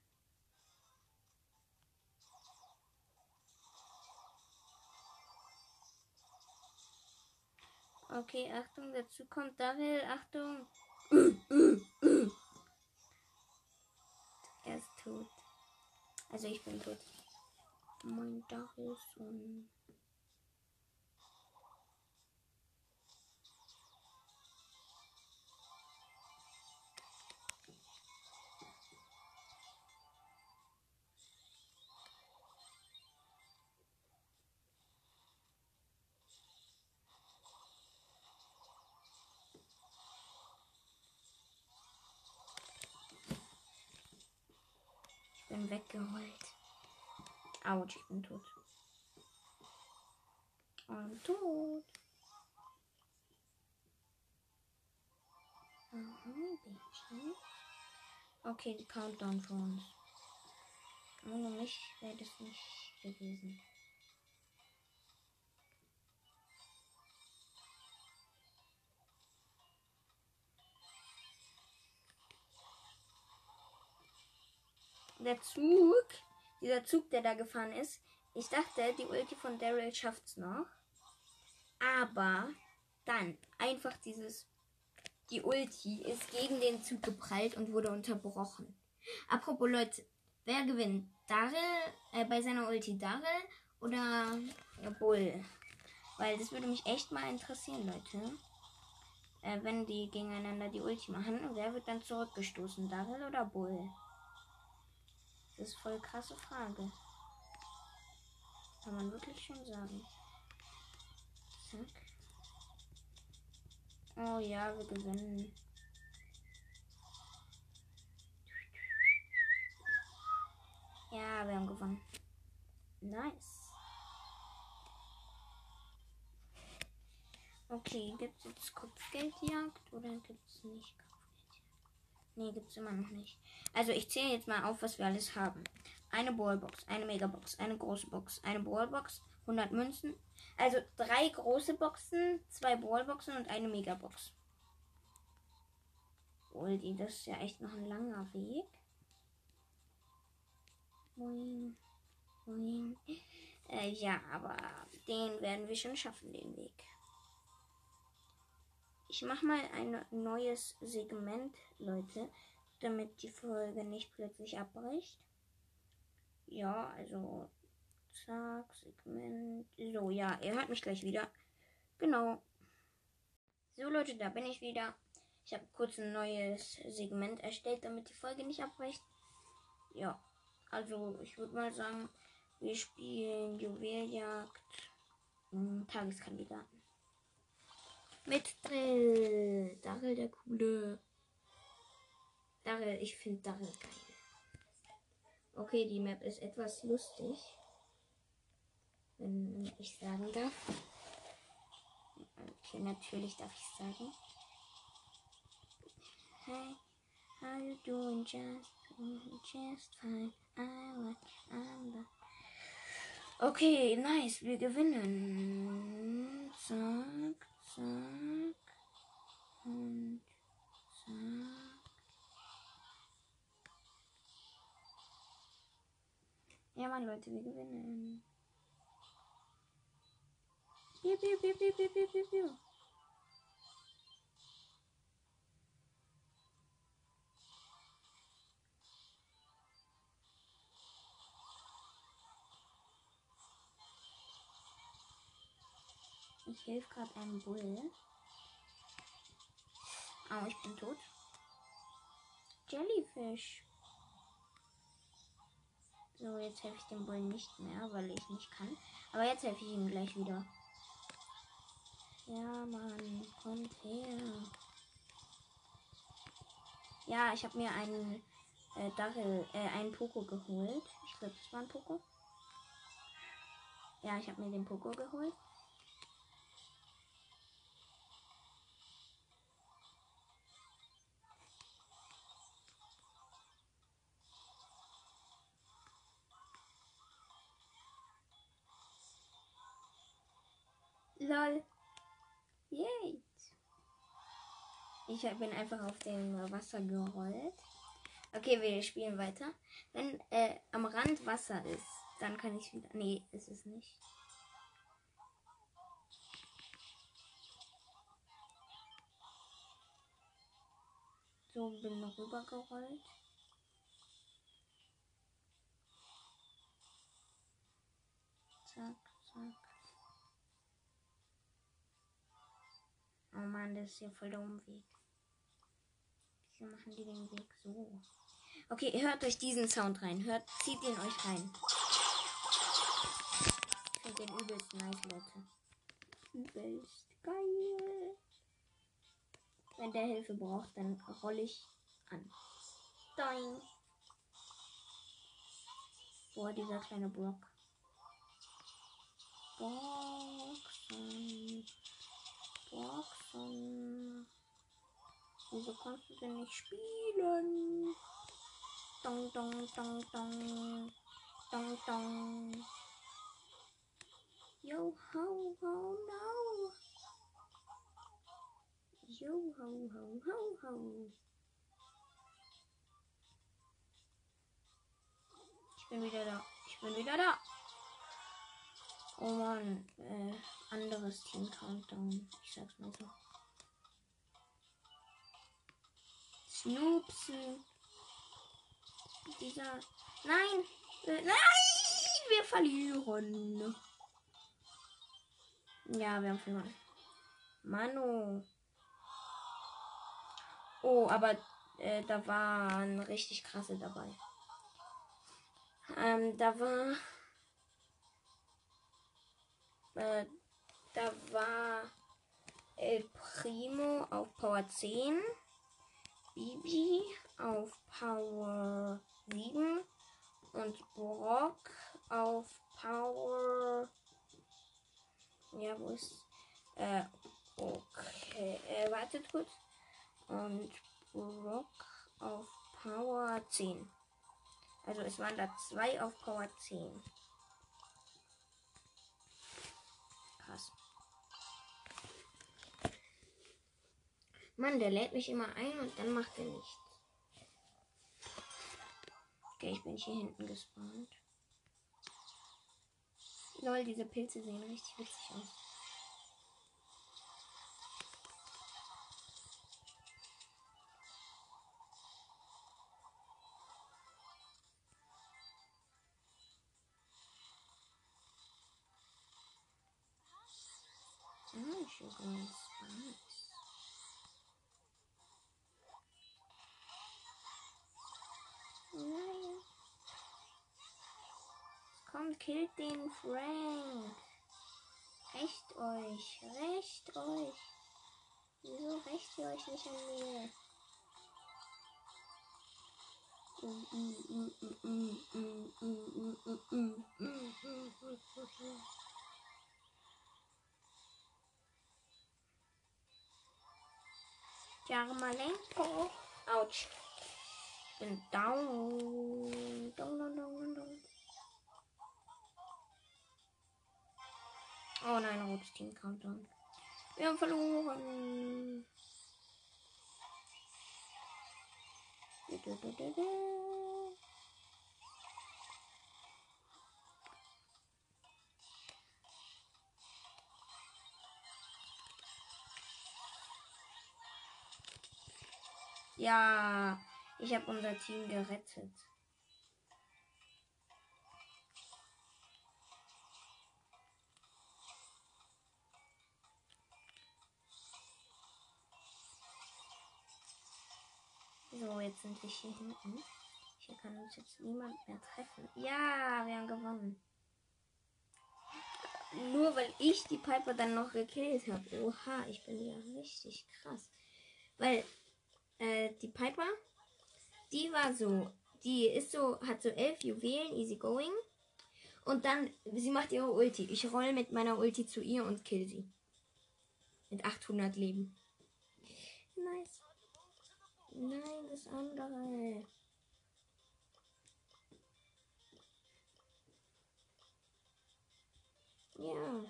Okay, Achtung, dazu kommt Daryl. Achtung. er ist tot. Also ich bin tot. Mein Daryl ist un Autsch, ich bin tot. Und tot. Okay, die Countdown für uns. Ohne mich wäre das nicht gewesen. der Zug, dieser Zug, der da gefahren ist, ich dachte, die Ulti von Daryl schafft's noch. Aber dann einfach dieses, die Ulti ist gegen den Zug geprallt und wurde unterbrochen. Apropos Leute, wer gewinnt? Daryl, äh, bei seiner Ulti Daryl oder ja, Bull? Weil das würde mich echt mal interessieren, Leute. Äh, wenn die gegeneinander die Ulti machen, wer wird dann zurückgestoßen? Daryl oder Bull? Das ist voll krasse Frage. Kann man wirklich schon sagen. Zack. Oh ja, wir gewinnen. Ja, wir haben gewonnen. Nice. Okay, gibt es jetzt Kopfgeldjagd oder gibt es nicht Kopfgeldjagd? Nee, gibt es immer noch nicht. Also ich zähle jetzt mal auf, was wir alles haben. Eine Ballbox, eine Megabox, eine große Box, eine Ballbox, 100 Münzen. Also drei große Boxen, zwei Ballboxen und eine Megabox. Uldi, das ist ja echt noch ein langer Weg. Boing, boing. Äh, ja, aber den werden wir schon schaffen, den Weg. Ich mache mal ein neues Segment, Leute, damit die Folge nicht plötzlich abbricht. Ja, also zack, Segment. So, ja, ihr hört mich gleich wieder. Genau. So, Leute, da bin ich wieder. Ich habe kurz ein neues Segment erstellt, damit die Folge nicht abbricht. Ja, also ich würde mal sagen, wir spielen Juweljagd. Tageskandidaten. Mit Drill. Darrell der Coole. Darrell, ich finde Darrell geil. Okay, die Map ist etwas lustig. Wenn ich sagen darf. Okay, natürlich darf ich sagen. Hey, how you doing? Just, just fine. I like, I'm back. Okay, nice. Wir gewinnen. Zack, zack. Und zack. Ja, Mann, Leute, wir gewinnen. Piu, piu, piu, piu, piu, piu, piu, Ich helfe gerade einem Bull. Oh, ich bin tot. Jellyfish. So, jetzt helfe ich dem Bull nicht mehr, weil ich nicht kann. Aber jetzt helfe ich ihm gleich wieder. Ja, Mann, kommt her. Ja, ich habe mir einen äh, Darrell, äh, einen Poco geholt. Ich glaube, das war ein Poco. Ja, ich habe mir den Poco geholt. Lol. Yay. Ich bin einfach auf dem Wasser gerollt. Okay, wir spielen weiter. Wenn äh, am Rand Wasser ist, dann kann ich wieder. Nee, ist es nicht. So, bin noch rübergerollt. Zack, zack. Oh Mann, das ist ja voll der Umweg. Wieso machen die den Weg so? Okay, hört euch diesen Sound rein. Hört, zieht ihn euch rein. Ich finde den übelst nice, Leute. Übelst geil. Wenn der Hilfe braucht, dann rolle ich an. Doing. Boah, dieser kleine Block. Boxen. Boxen. Wieso kannst du denn nicht spielen? Dong, dong, dong, dong. Dong, dong. Yo, ho, ho, no. Yo, ho, ho, ho, ho. Ich bin wieder da. Ich bin wieder da. Oh Mann, äh, anderes Team Countdown. Ich sag's mal so. Snoopsen. Dieser. Nein! Äh, nein! Wir verlieren. Ja, wir haben verloren. Manu. Oh, aber äh, da waren richtig krasse dabei. Ähm, da war. Äh, da war El Primo auf Power 10. Bibi auf Power 7. Und Brock auf Power. Ja, wo ist. Äh, okay. Äh, wartet kurz. Und Brock auf Power 10. Also es waren da zwei auf Power 10. Krass. Mann, der lädt mich immer ein und dann macht er nichts. Okay, ich bin hier hinten gespawnt. Lol, diese Pilze sehen richtig witzig aus. killt den Frank. Recht euch, recht euch. Wieso recht ihr euch nicht an mir? Jarmalenko. Autsch. Bin down. Oh nein, rotes Team Countdown. Wir haben verloren. Ja, ich habe unser Team gerettet. Jetzt sind wir hier hinten. Hier kann uns jetzt niemand mehr treffen. Ja, wir haben gewonnen. Nur weil ich die Piper dann noch gekillt habe. Oha, ich bin ja richtig krass. Weil äh, die Piper, die war so, die ist so, hat so elf Juwelen, easy going. Und dann, sie macht ihre Ulti. Ich roll mit meiner Ulti zu ihr und kill sie. Mit 800 Leben. Nice. Nein, das andere. Ja.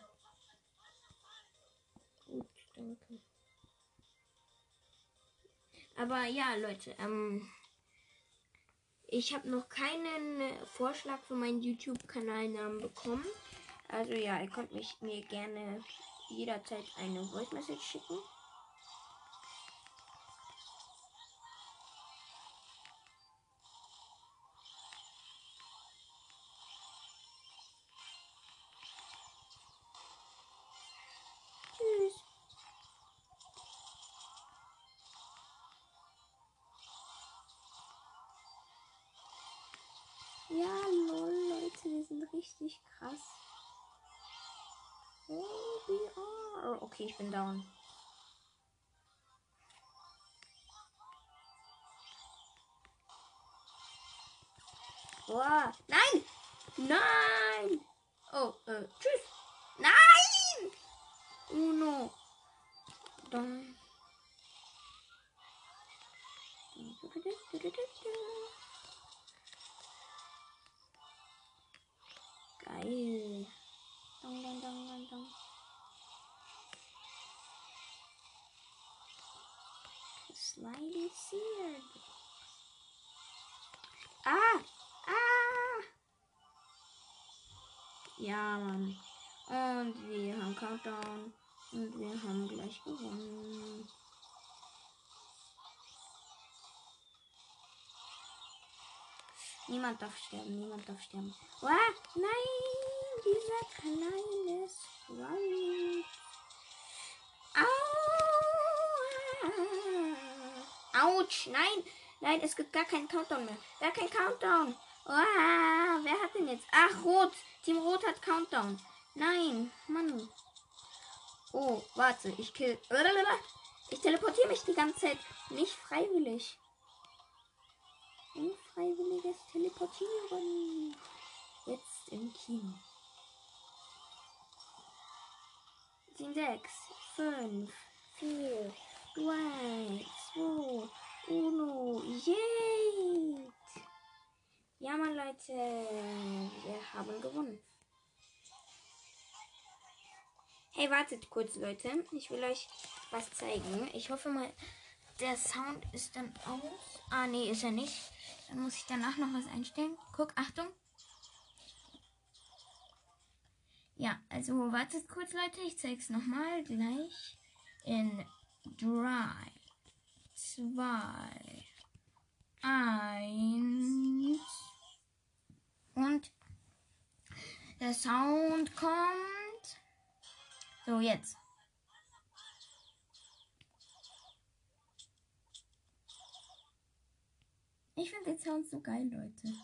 Gut, danke. Aber ja, Leute, ähm, ich habe noch keinen äh, Vorschlag für meinen YouTube-Kanalnamen bekommen. Also ja, ihr könnt mich mir gerne jederzeit eine Voice Message schicken. Okay, ich bin down. Boah, nein! Nein! Oh, äh, tschüss! Nein! Uno. Dann. Slidey Seared. Ah! Ah! Ja, Mann. Und wir haben Countdown. Und wir haben gleich gewonnen. Niemand darf sterben, niemand darf sterben. Ah, nein, dieser kleine Sprite. Autsch, nein, nein, es gibt gar keinen Countdown mehr. Gar kein Countdown. Ah, wer hat denn jetzt? Ach, Rot. Team Rot hat Countdown. Nein, Mann. Oh, warte, ich kill. Ich teleportiere mich die ganze Zeit. Nicht freiwillig. Unfreiwilliges Teleportieren. Jetzt im Kino. 10, 6, 5, 4, 3, 2, 1. Yay! Ja, Mann, Leute. Wir haben gewonnen. Hey, wartet kurz, Leute. Ich will euch was zeigen. Ich hoffe mal, der Sound ist dann aus. Ah, nee, ist er nicht. Dann muss ich danach noch was einstellen. Guck, Achtung. Ja, also wartet kurz, Leute. Ich zeige es nochmal gleich. In 3, 2, 1. Und der Sound kommt. So, jetzt. Ich finde den Sound so geil, Leute.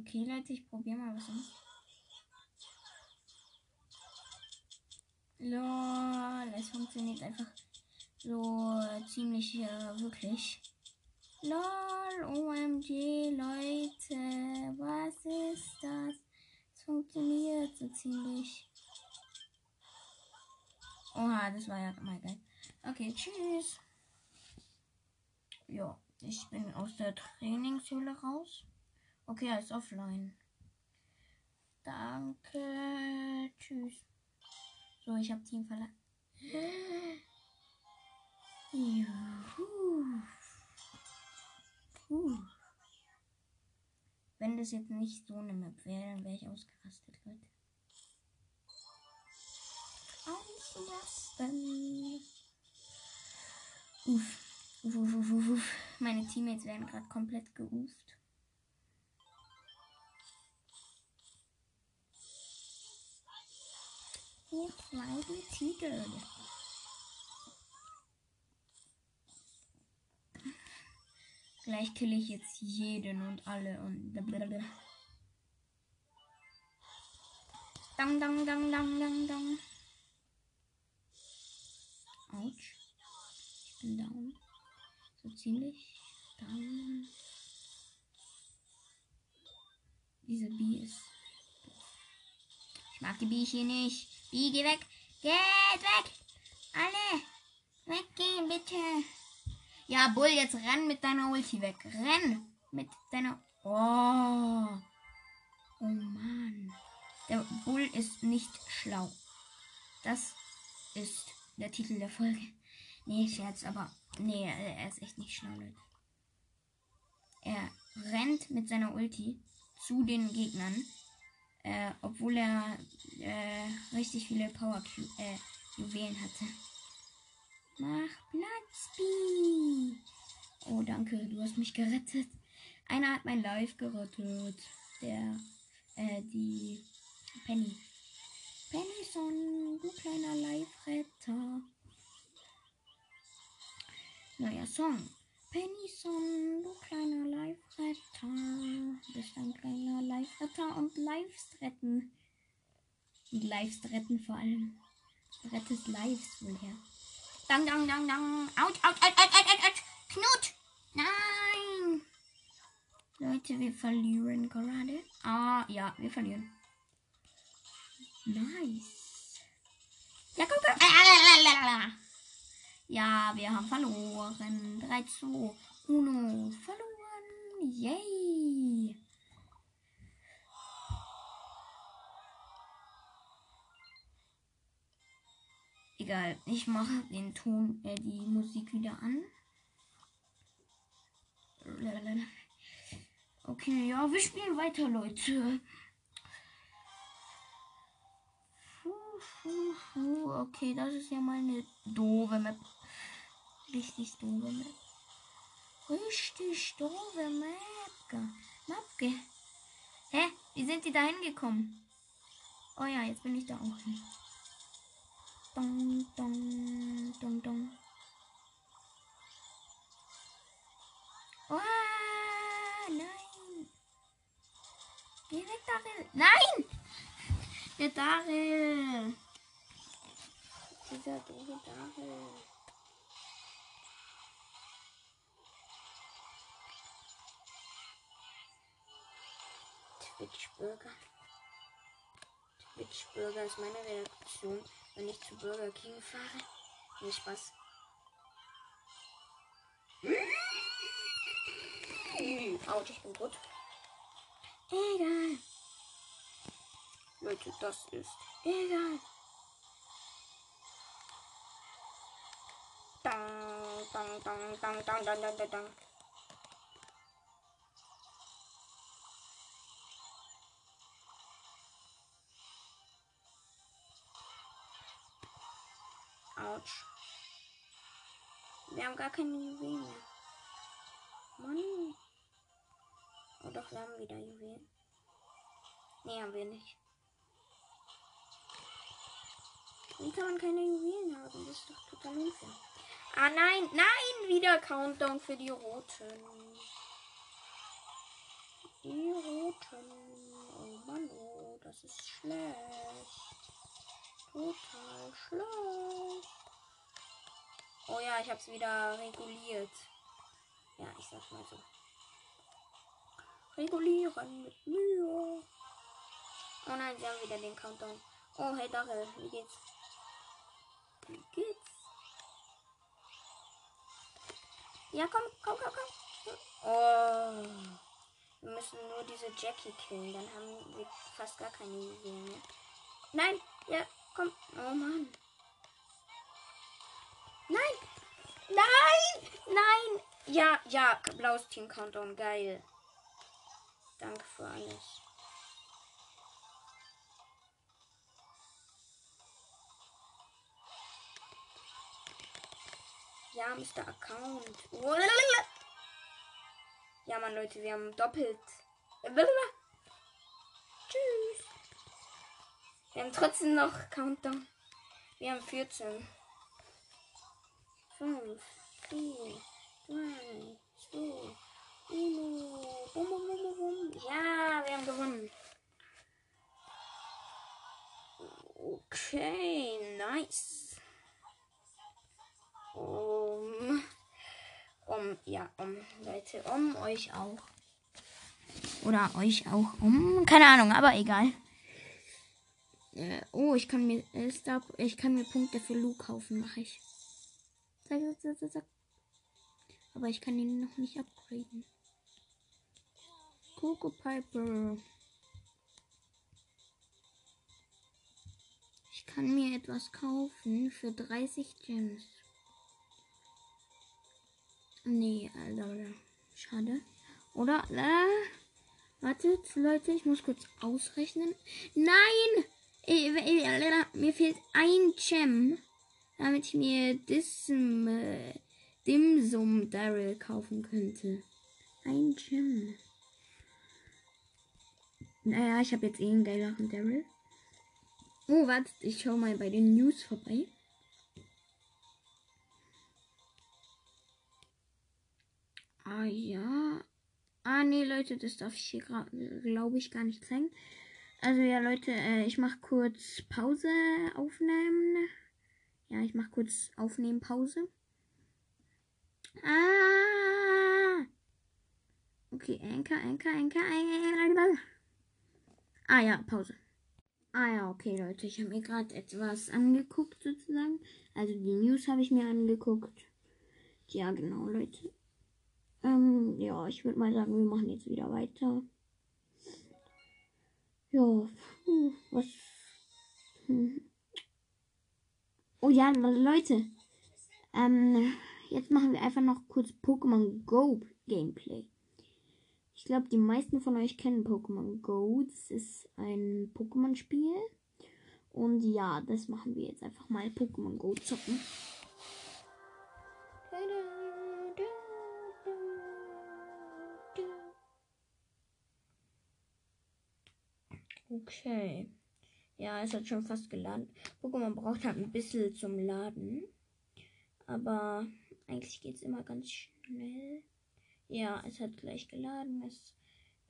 Okay, Leute, ich probiere mal was aus. Lol, es funktioniert einfach so ziemlich äh, wirklich. Lol, OMG, Leute, was ist das? Es funktioniert so ziemlich. Oha, das war ja mal geil. Okay, tschüss. Ja, ich bin aus der Trainingshöhle raus. Okay, er ist offline. Danke. Tschüss. So, ich habe Team verlassen. Juhu. Puh. Wenn das jetzt nicht so eine Map wäre, dann wäre ich ausgerastet, Leute. Ausrasten. Uff. Uff, uff, uff, uff. Meine Teammates werden gerade komplett geuft. Hier bleiben Tiger. Gleich kill ich jetzt jeden und alle und blablabla. Dang, dang, dang, dang, dang, dang. Autsch. Ich bin down. So ziemlich down. Diese Bee ist. Ich mag die hier nicht. Bee, geh weg. Geht weg. Alle. Weggehen, bitte. Ja, Bull, jetzt renn mit deiner Ulti weg. Renn mit deiner. Oh. Oh Mann. Der Bull ist nicht schlau. Das ist der Titel der Folge. Nee, Scherz, aber. Nee, er ist echt nicht schlau, Leute. Er rennt mit seiner Ulti zu den Gegnern. Äh, obwohl er äh, richtig viele Power äh, Juwelen hatte. Mach Platz, Bi. Oh, danke, du hast mich gerettet. Einer hat mein Life gerettet. Der, äh, die Penny. Pennyson, du kleiner Live-Retter. Neuer Song. Pennyson, du kleiner Live-Retter. Bist ein kleiner Live-Retter und Lives retten. Und Lives retten vor allem. Rettest Lives wohl her. Dang, dang, dang, dang. Autsch, autsch, autsch, autsch, autsch, autsch. Knut. Nein. Leute, wir verlieren gerade. Ah, ja, wir verlieren. Nice. Ja, guck, guck. Ja, wir haben verloren. 3 zu 1 verloren. Yay! Egal, ich mache den Ton, äh, die Musik wieder an. Okay, ja, wir spielen weiter, Leute. Okay, das ist ja mal eine doofe Map. Richtig doofe Map. Richtig doofe Map. Mapke. Hä? Wie sind die da hingekommen? Oh ja, jetzt bin ich da auch hin. Dong, dong, dong, dong. Oh, nein. Geh weg, Daryl. Nein! Der Daryl. Dieser doofe Daryl. Twitch Burger. Twitch Burger ist meine Reaktion, wenn ich zu Burger King fahre. Nee, Spaß. Autsch, ich bin gut. Egal. Leute, das ist. Egal. Dang, dang, dang, dang, dang, dang, dang, dang, Autsch. Wir haben gar keine Juwelen mehr. Mann. Oh doch, wir haben wieder Juwelen. Nee, haben wir nicht. Wie kann man keine Juwelen haben? Das ist doch total unfair. Ah nein, nein, wieder Countdown für die Roten. Die Roten. Oh Mann, oh, das ist schlecht. Total schlecht. Oh ja, ich hab's wieder reguliert. Ja, ich sag's mal so. Regulieren mit Mühe. Oh nein, sie haben wieder den Countdown. Oh, hey Daryl, wie geht's? Wie geht's? Ja, komm, komm, komm, komm. Oh. Wir müssen nur diese Jackie killen. Dann haben wir fast gar keine Juwelen mehr. Nein, ja, komm. Oh Mann. Nein! Nein! Nein! Ja, ja, blaues Team Countdown, geil. Danke für alles. Ja, Mr. Account. Ja, Mann, Leute, wir haben doppelt. Tschüss. Wir haben trotzdem noch Countdown. Wir haben 14. 5, 4, 3, 2, 1. Bum, bum, bum, bum. Ja, wir haben gewonnen. Okay, nice. Um, um, ja, um, Leute, um euch auch. Oder euch auch. Um, keine Ahnung, aber egal. Äh, oh, ich kann mir äh, Star, ich kann mir Punkte für Lu kaufen, mache ich. Zack, zack, zack, zack. Aber ich kann ihn noch nicht upgraden. Coco Piper. Ich kann mir etwas kaufen für 30 Gems. Nee, Alter. Schade. Oder? Äh, wartet, Leute, ich muss kurz ausrechnen. Nein! Mir fehlt ein Gem, damit ich mir Dim, äh, Dimsum Daryl kaufen könnte. Ein Gem. Naja, ich habe jetzt eh einen geileren Daryl. Oh, wartet, ich schau mal bei den News vorbei. Ah ja. Ah nee, Leute, das darf ich hier glaube ich gar nicht zeigen. Also ja, Leute, äh, ich mache kurz Pause aufnehmen. Ja, ich mache kurz aufnehmen Pause. Ah. Okay, Anker, Anker, Anker, Anker. Ah ja, Pause. Ah ja, okay, Leute, ich habe mir gerade etwas angeguckt sozusagen. Also die News habe ich mir angeguckt. Ja, genau, Leute. Ähm, ja, ich würde mal sagen, wir machen jetzt wieder weiter. Ja, puh, was. Hm. Oh ja, Leute. Ähm, jetzt machen wir einfach noch kurz Pokémon Go Gameplay. Ich glaube, die meisten von euch kennen Pokémon Go. Das ist ein Pokémon-Spiel. Und ja, das machen wir jetzt einfach mal Pokémon Go zocken. Okay. Ja, es hat schon fast geladen. Pokémon braucht halt ein bisschen zum Laden. Aber eigentlich geht es immer ganz schnell. Ja, es hat gleich geladen. Es,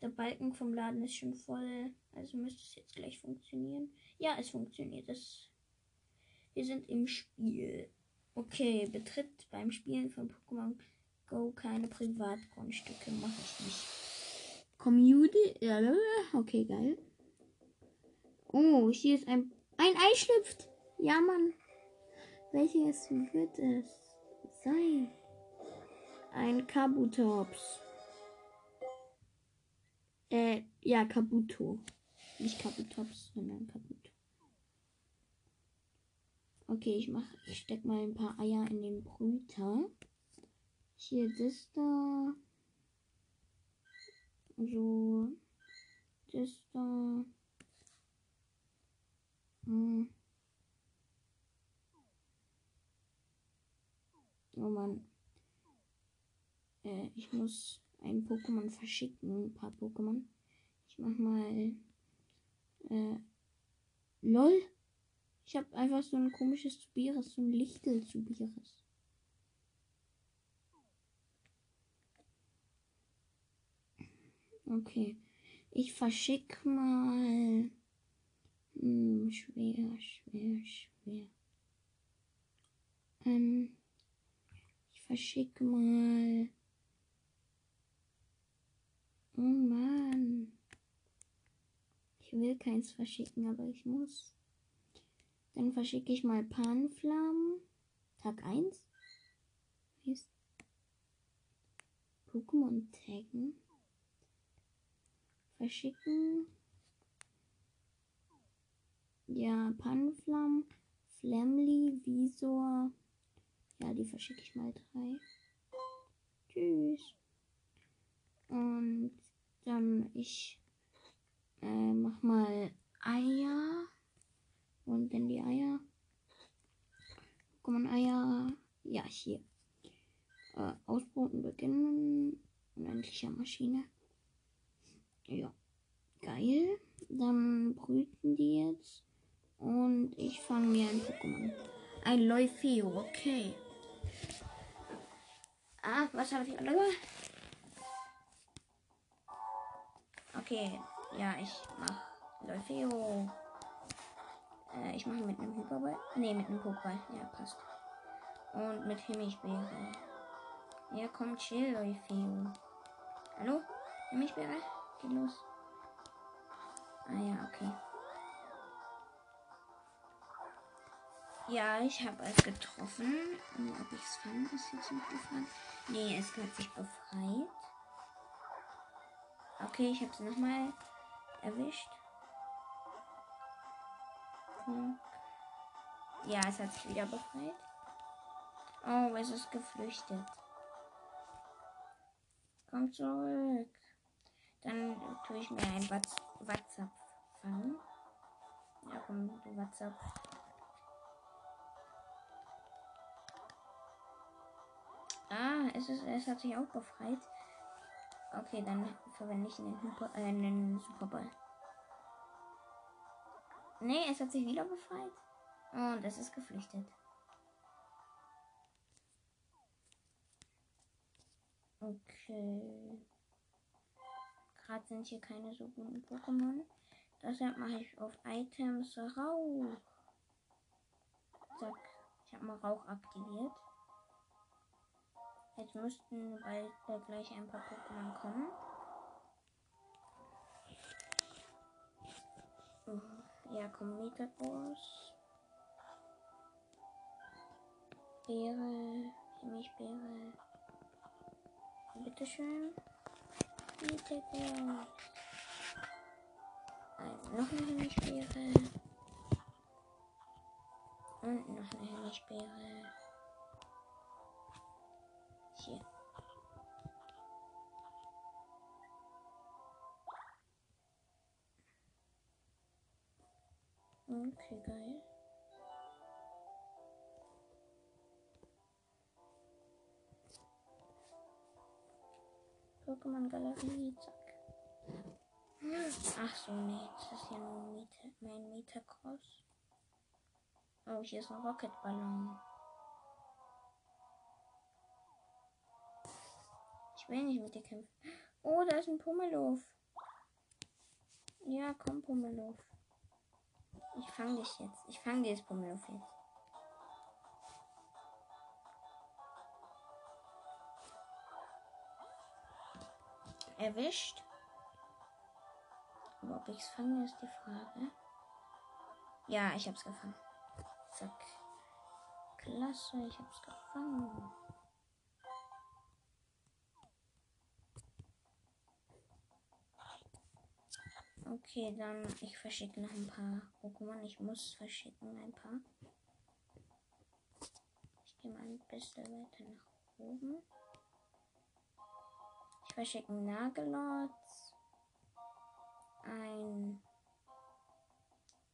der Balken vom Laden ist schon voll. Also müsste es jetzt gleich funktionieren. Ja, es funktioniert. Es, wir sind im Spiel. Okay, betritt beim Spielen von Pokémon Go keine Privatgrundstücke. Mache ich nicht. Community. Okay, geil. Oh, hier ist ein. Ein Ei schlüpft. Ja, Mann. Welches wird es sein? Ein Kabutops. Äh, ja, Kabuto. Nicht Kabutops, sondern Kabuto. Okay, ich mach, ich steck mal ein paar Eier in den Brüter. Hier das da. So. Das da. Hm. Oh Mann. Äh, ich muss ein Pokémon verschicken. Ein paar Pokémon. Ich mach mal. Äh. LOL. Ich habe einfach so ein komisches Zubiris, so ein Lichtel Zubiris. Okay. Ich verschick mal. Hm, schwer, schwer, schwer. Ähm, ich verschicke mal. Oh Mann. Ich will keins verschicken, aber ich muss. Dann verschicke ich mal Panflammen. Tag 1. Ist Pokémon taggen. Verschicken. Ja, Pannenflamm, Flamly, Visor. Ja, die verschicke ich mal drei. Tschüss. Und dann ich äh, mach mal Eier. Und dann die Eier. Kommen Eier. Ja, hier. Äh, Ausbruten beginnen. Unendliche Maschine. Ja. Geil. Dann brüten die jetzt. Und ich fange mir ein Pokémon. Ein Leufeo, okay. Ah, was habe ich alle? Okay, ja, ich mach Leufeo. Äh, ich mache mit einem Hyperball. Ne, mit einem Pokéball. Ja, passt. Und mit Himmelbeere. Ja, komm, chill, Leufeo. Hallo? Himmelbeere? Geht los. Ah ja, okay. Ja, ich habe es getroffen. Und ob ich es fange, ist jetzt die Frage. Nee, es hat sich befreit. Okay, ich habe es nochmal erwischt. Hm. Ja, es hat sich wieder befreit. Oh, es ist geflüchtet. Komm zurück. Dann tue ich mir ein WhatsApp fangen. Ja, komm, du WhatsApp. Ah, es, ist, es hat sich auch befreit. Okay, dann verwende ich einen, Hyper, äh, einen Superball. Nee, es hat sich wieder befreit. Und es ist geflüchtet. Okay. Gerade sind hier keine so guten Pokémon. Deshalb mache ich auf Items Rauch. Zack. Ich habe mal Rauch aktiviert. Jetzt müssten bald gleich ein paar Pokémon kommen. Ja, komm, Metagross. Beere, Milchbeere. Bitteschön. Metagross. Ein, noch eine Milchbeere. Und noch eine helle Okay, geil. Pokémon-Galerie, zack. Ach so, nee, das ist ja nur Meta, mein Metacross. Oh, hier ist ein Rocketballon. Ich will nicht mit dir kämpfen. Oh, da ist ein Pummelow. Ja, komm, Pummelow. Ich fange dich jetzt. Ich fange dieses Pummelow jetzt. Erwischt. Aber ob ich es fange, ist die Frage. Ja, ich hab's gefangen. Zack. Klasse, ich hab's gefangen. Okay, dann ich verschicke noch ein paar Pokémon. Ich muss verschicken ein paar. Ich gehe mal ein bisschen weiter nach oben. Ich verschicke einen Nagelotz. Ein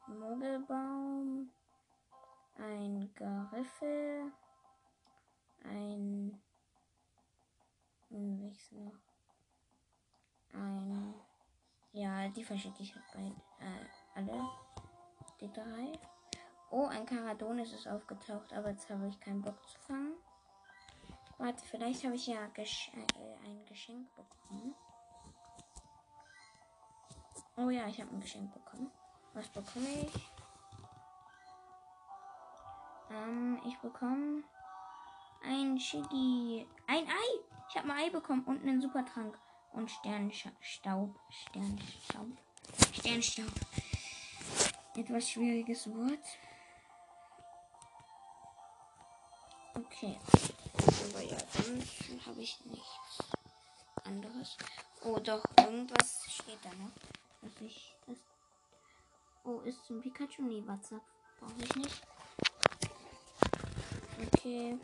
Mogelbaum. Ein Gariffel. Ein. Hm, welches noch? Ein. Ja, die verschicke ich bei äh, alle. Die drei. Oh, ein Karadonis ist aufgetaucht, aber jetzt habe ich keinen Bock zu fangen. Warte, vielleicht habe ich ja Gesch äh, ein Geschenk bekommen. Oh ja, ich habe ein Geschenk bekommen. Was bekomme ich? Ähm, ich bekomme ein Shiggy. Ein Ei! Ich habe ein Ei bekommen und einen Supertrank und Sternstaub. Sternstaub. Sternstaub. Etwas schwieriges Wort. Okay. Aber ja, dann habe ich nichts anderes. Oh, doch, irgendwas steht da noch. Dass ich das. Oh, ist zum Pikachu? Nee, WhatsApp. Brauche ich nicht. Okay.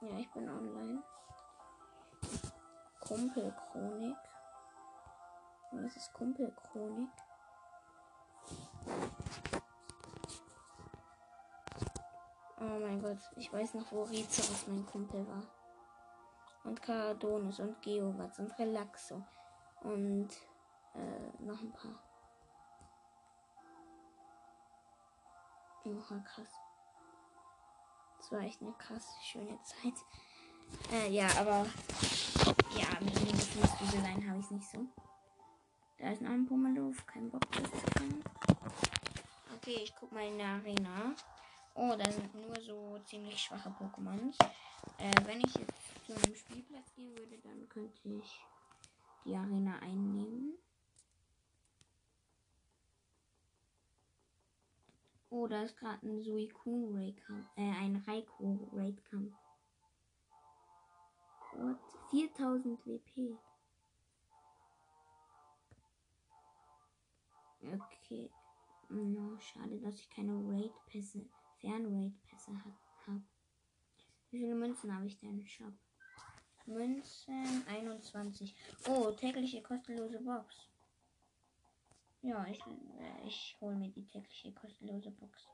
Ja, ich bin online. Kumpelchronik. Was ist Kumpelchronik? Oh mein Gott, ich weiß noch, wo Rizeros mein Kumpel war. Und Caradonis und Geowatz und Relaxo. Und äh, noch ein paar. Oh, krass. Das war echt eine krass schöne Zeit. Äh, ja, aber ja, mit den Gefühlsdüseleien habe ich es nicht so. Da ist noch ein Pummeluff, kein Bock das zu fangen. Okay, ich guck mal in der Arena. Oh, da sind nur so ziemlich schwache Pokémon. Äh, wenn ich jetzt zu einem Spielplatz gehen würde, dann könnte ich die Arena einnehmen. Oh, da ist gerade ein Suicune Raid äh, ein Raikou Raid Kampf. What? 4000 WP. Okay. No, schade, dass ich keine Raid-Pässe, Fern-Raid-Pässe habe. Wie viele Münzen habe ich denn im Shop? Münzen 21. Oh, tägliche kostenlose Box. Ja, ich, äh, ich hole mir die tägliche kostenlose Box.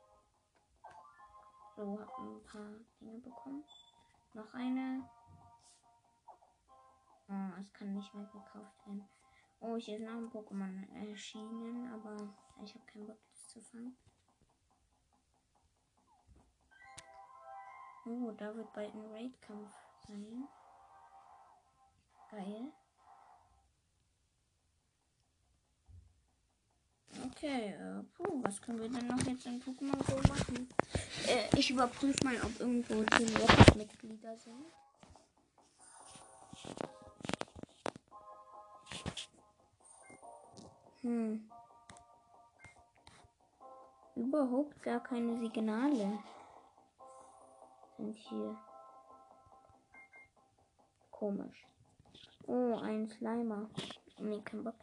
So, hab ein paar Dinge bekommen. Noch eine. Oh, es kann nicht mehr gekauft werden. Oh, hier ist noch ein Pokémon erschienen, aber ich habe keinen Bock, das zu fangen. Oh, da wird bald ein Raid-Kampf sein. Geil. Okay, äh, puh, was können wir denn noch jetzt in Pokémon Go machen? Äh, ich überprüfe mal, ob irgendwo Team Rocket-Mitglieder sind. Hm. Überhaupt gar keine Signale sind hier. Komisch. Oh, ein Slimer. Nee, kein Bock.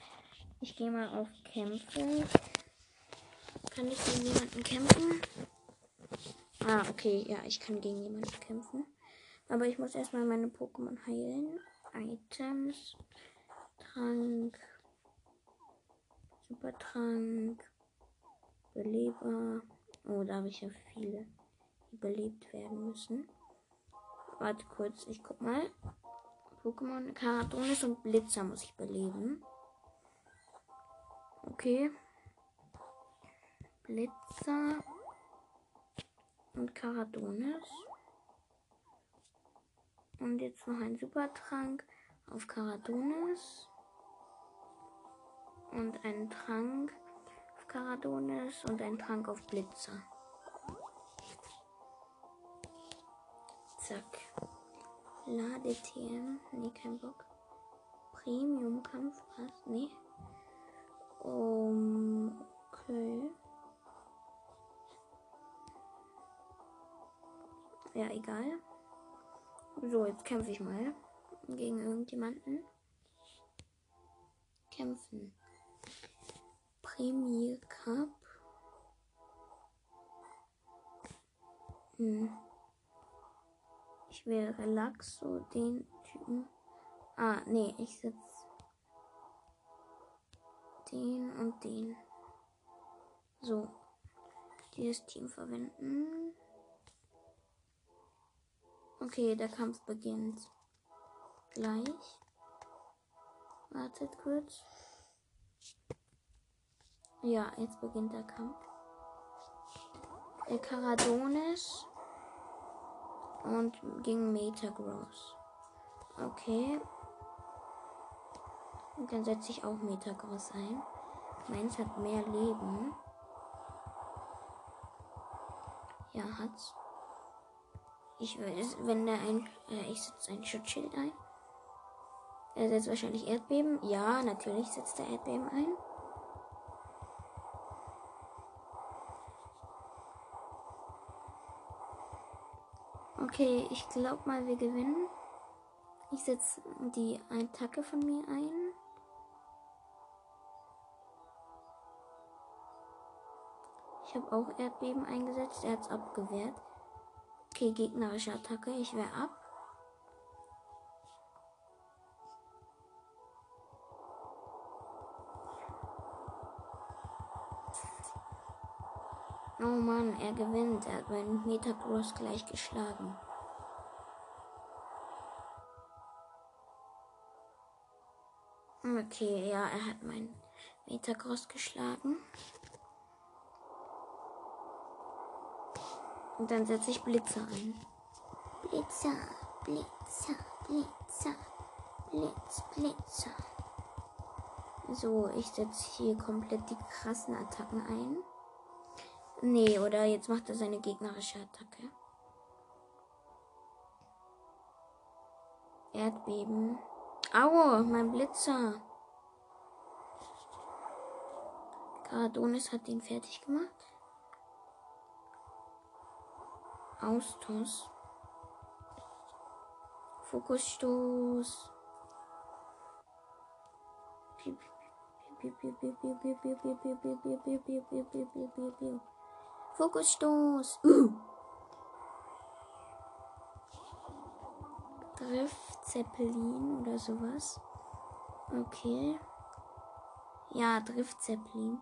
Ich gehe mal auf Kämpfe. Kann ich gegen jemanden kämpfen? Ah, okay, ja, ich kann gegen jemanden kämpfen. Aber ich muss erstmal meine Pokémon heilen. Items. Trank. Supertrank. Beleber. Oh, da habe ich ja viele, die belebt werden müssen. Warte kurz, ich guck mal. Pokémon Karadonis und Blitzer muss ich beleben. Okay. Blitzer und Karadonis. Und jetzt noch ein Supertrank auf Karadonis. Und einen Trank auf Karadonis und einen Trank auf Blitzer. Zack. Lade TM. Nee, kein Bock. Premium Kampf. Was? Nee. Um, okay. Ja, egal. So, jetzt kämpfe ich mal gegen irgendjemanden. Kämpfen. Premier Cup. Hm. Ich will Relaxo, den Typen. Ah, nee, ich sitze den und den. So. Dieses Team verwenden. Okay, der Kampf beginnt. Gleich. Wartet kurz. Ja, jetzt beginnt der Kampf. Der Karadonis und gegen Metagross. Okay. Und dann setze ich auch Metagross ein. Meins hat mehr Leben. Ja, hat's. Ich weiß, wenn der ein. Äh, ich setze ein Schutzschild ein. Er setzt wahrscheinlich Erdbeben. Ja, natürlich setzt er Erdbeben ein. Okay, ich glaube mal, wir gewinnen. Ich setze die Attacke von mir ein. Ich habe auch Erdbeben eingesetzt. Er hat es abgewehrt. Okay, gegnerische Attacke. Ich wehre ab. Oh Mann, er gewinnt. Er hat meinen Metagross gleich geschlagen. Okay, ja, er hat meinen Metagross geschlagen. Und dann setze ich Blitzer ein. Blitzer, Blitzer, Blitzer, Blitz, Blitzer. So, ich setze hier komplett die krassen Attacken ein. Nee, oder jetzt macht er seine gegnerische Attacke. Erdbeben. Aua, mein Blitzer. Karadonis hat ihn fertig gemacht. Austausch. Fokusstoß. Fokusstoß. Uh. Driftzeppelin oder sowas. Okay. Ja, Driftzeppelin.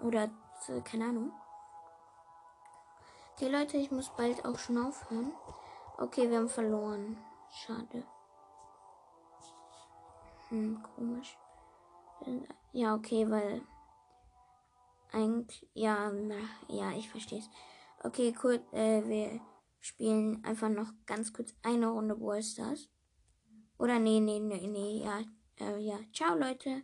Oder, keine Ahnung. Okay, Leute, ich muss bald auch schon aufhören. Okay, wir haben verloren. Schade. Hm, komisch. Ja, okay, weil eigentlich ja, na, ja, ich verstehe es. Okay, cool. Äh, wir spielen einfach noch ganz kurz eine Runde Brawl Stars. Oder nee, nee, nee, nee, ja, äh, ja. Ciao, Leute.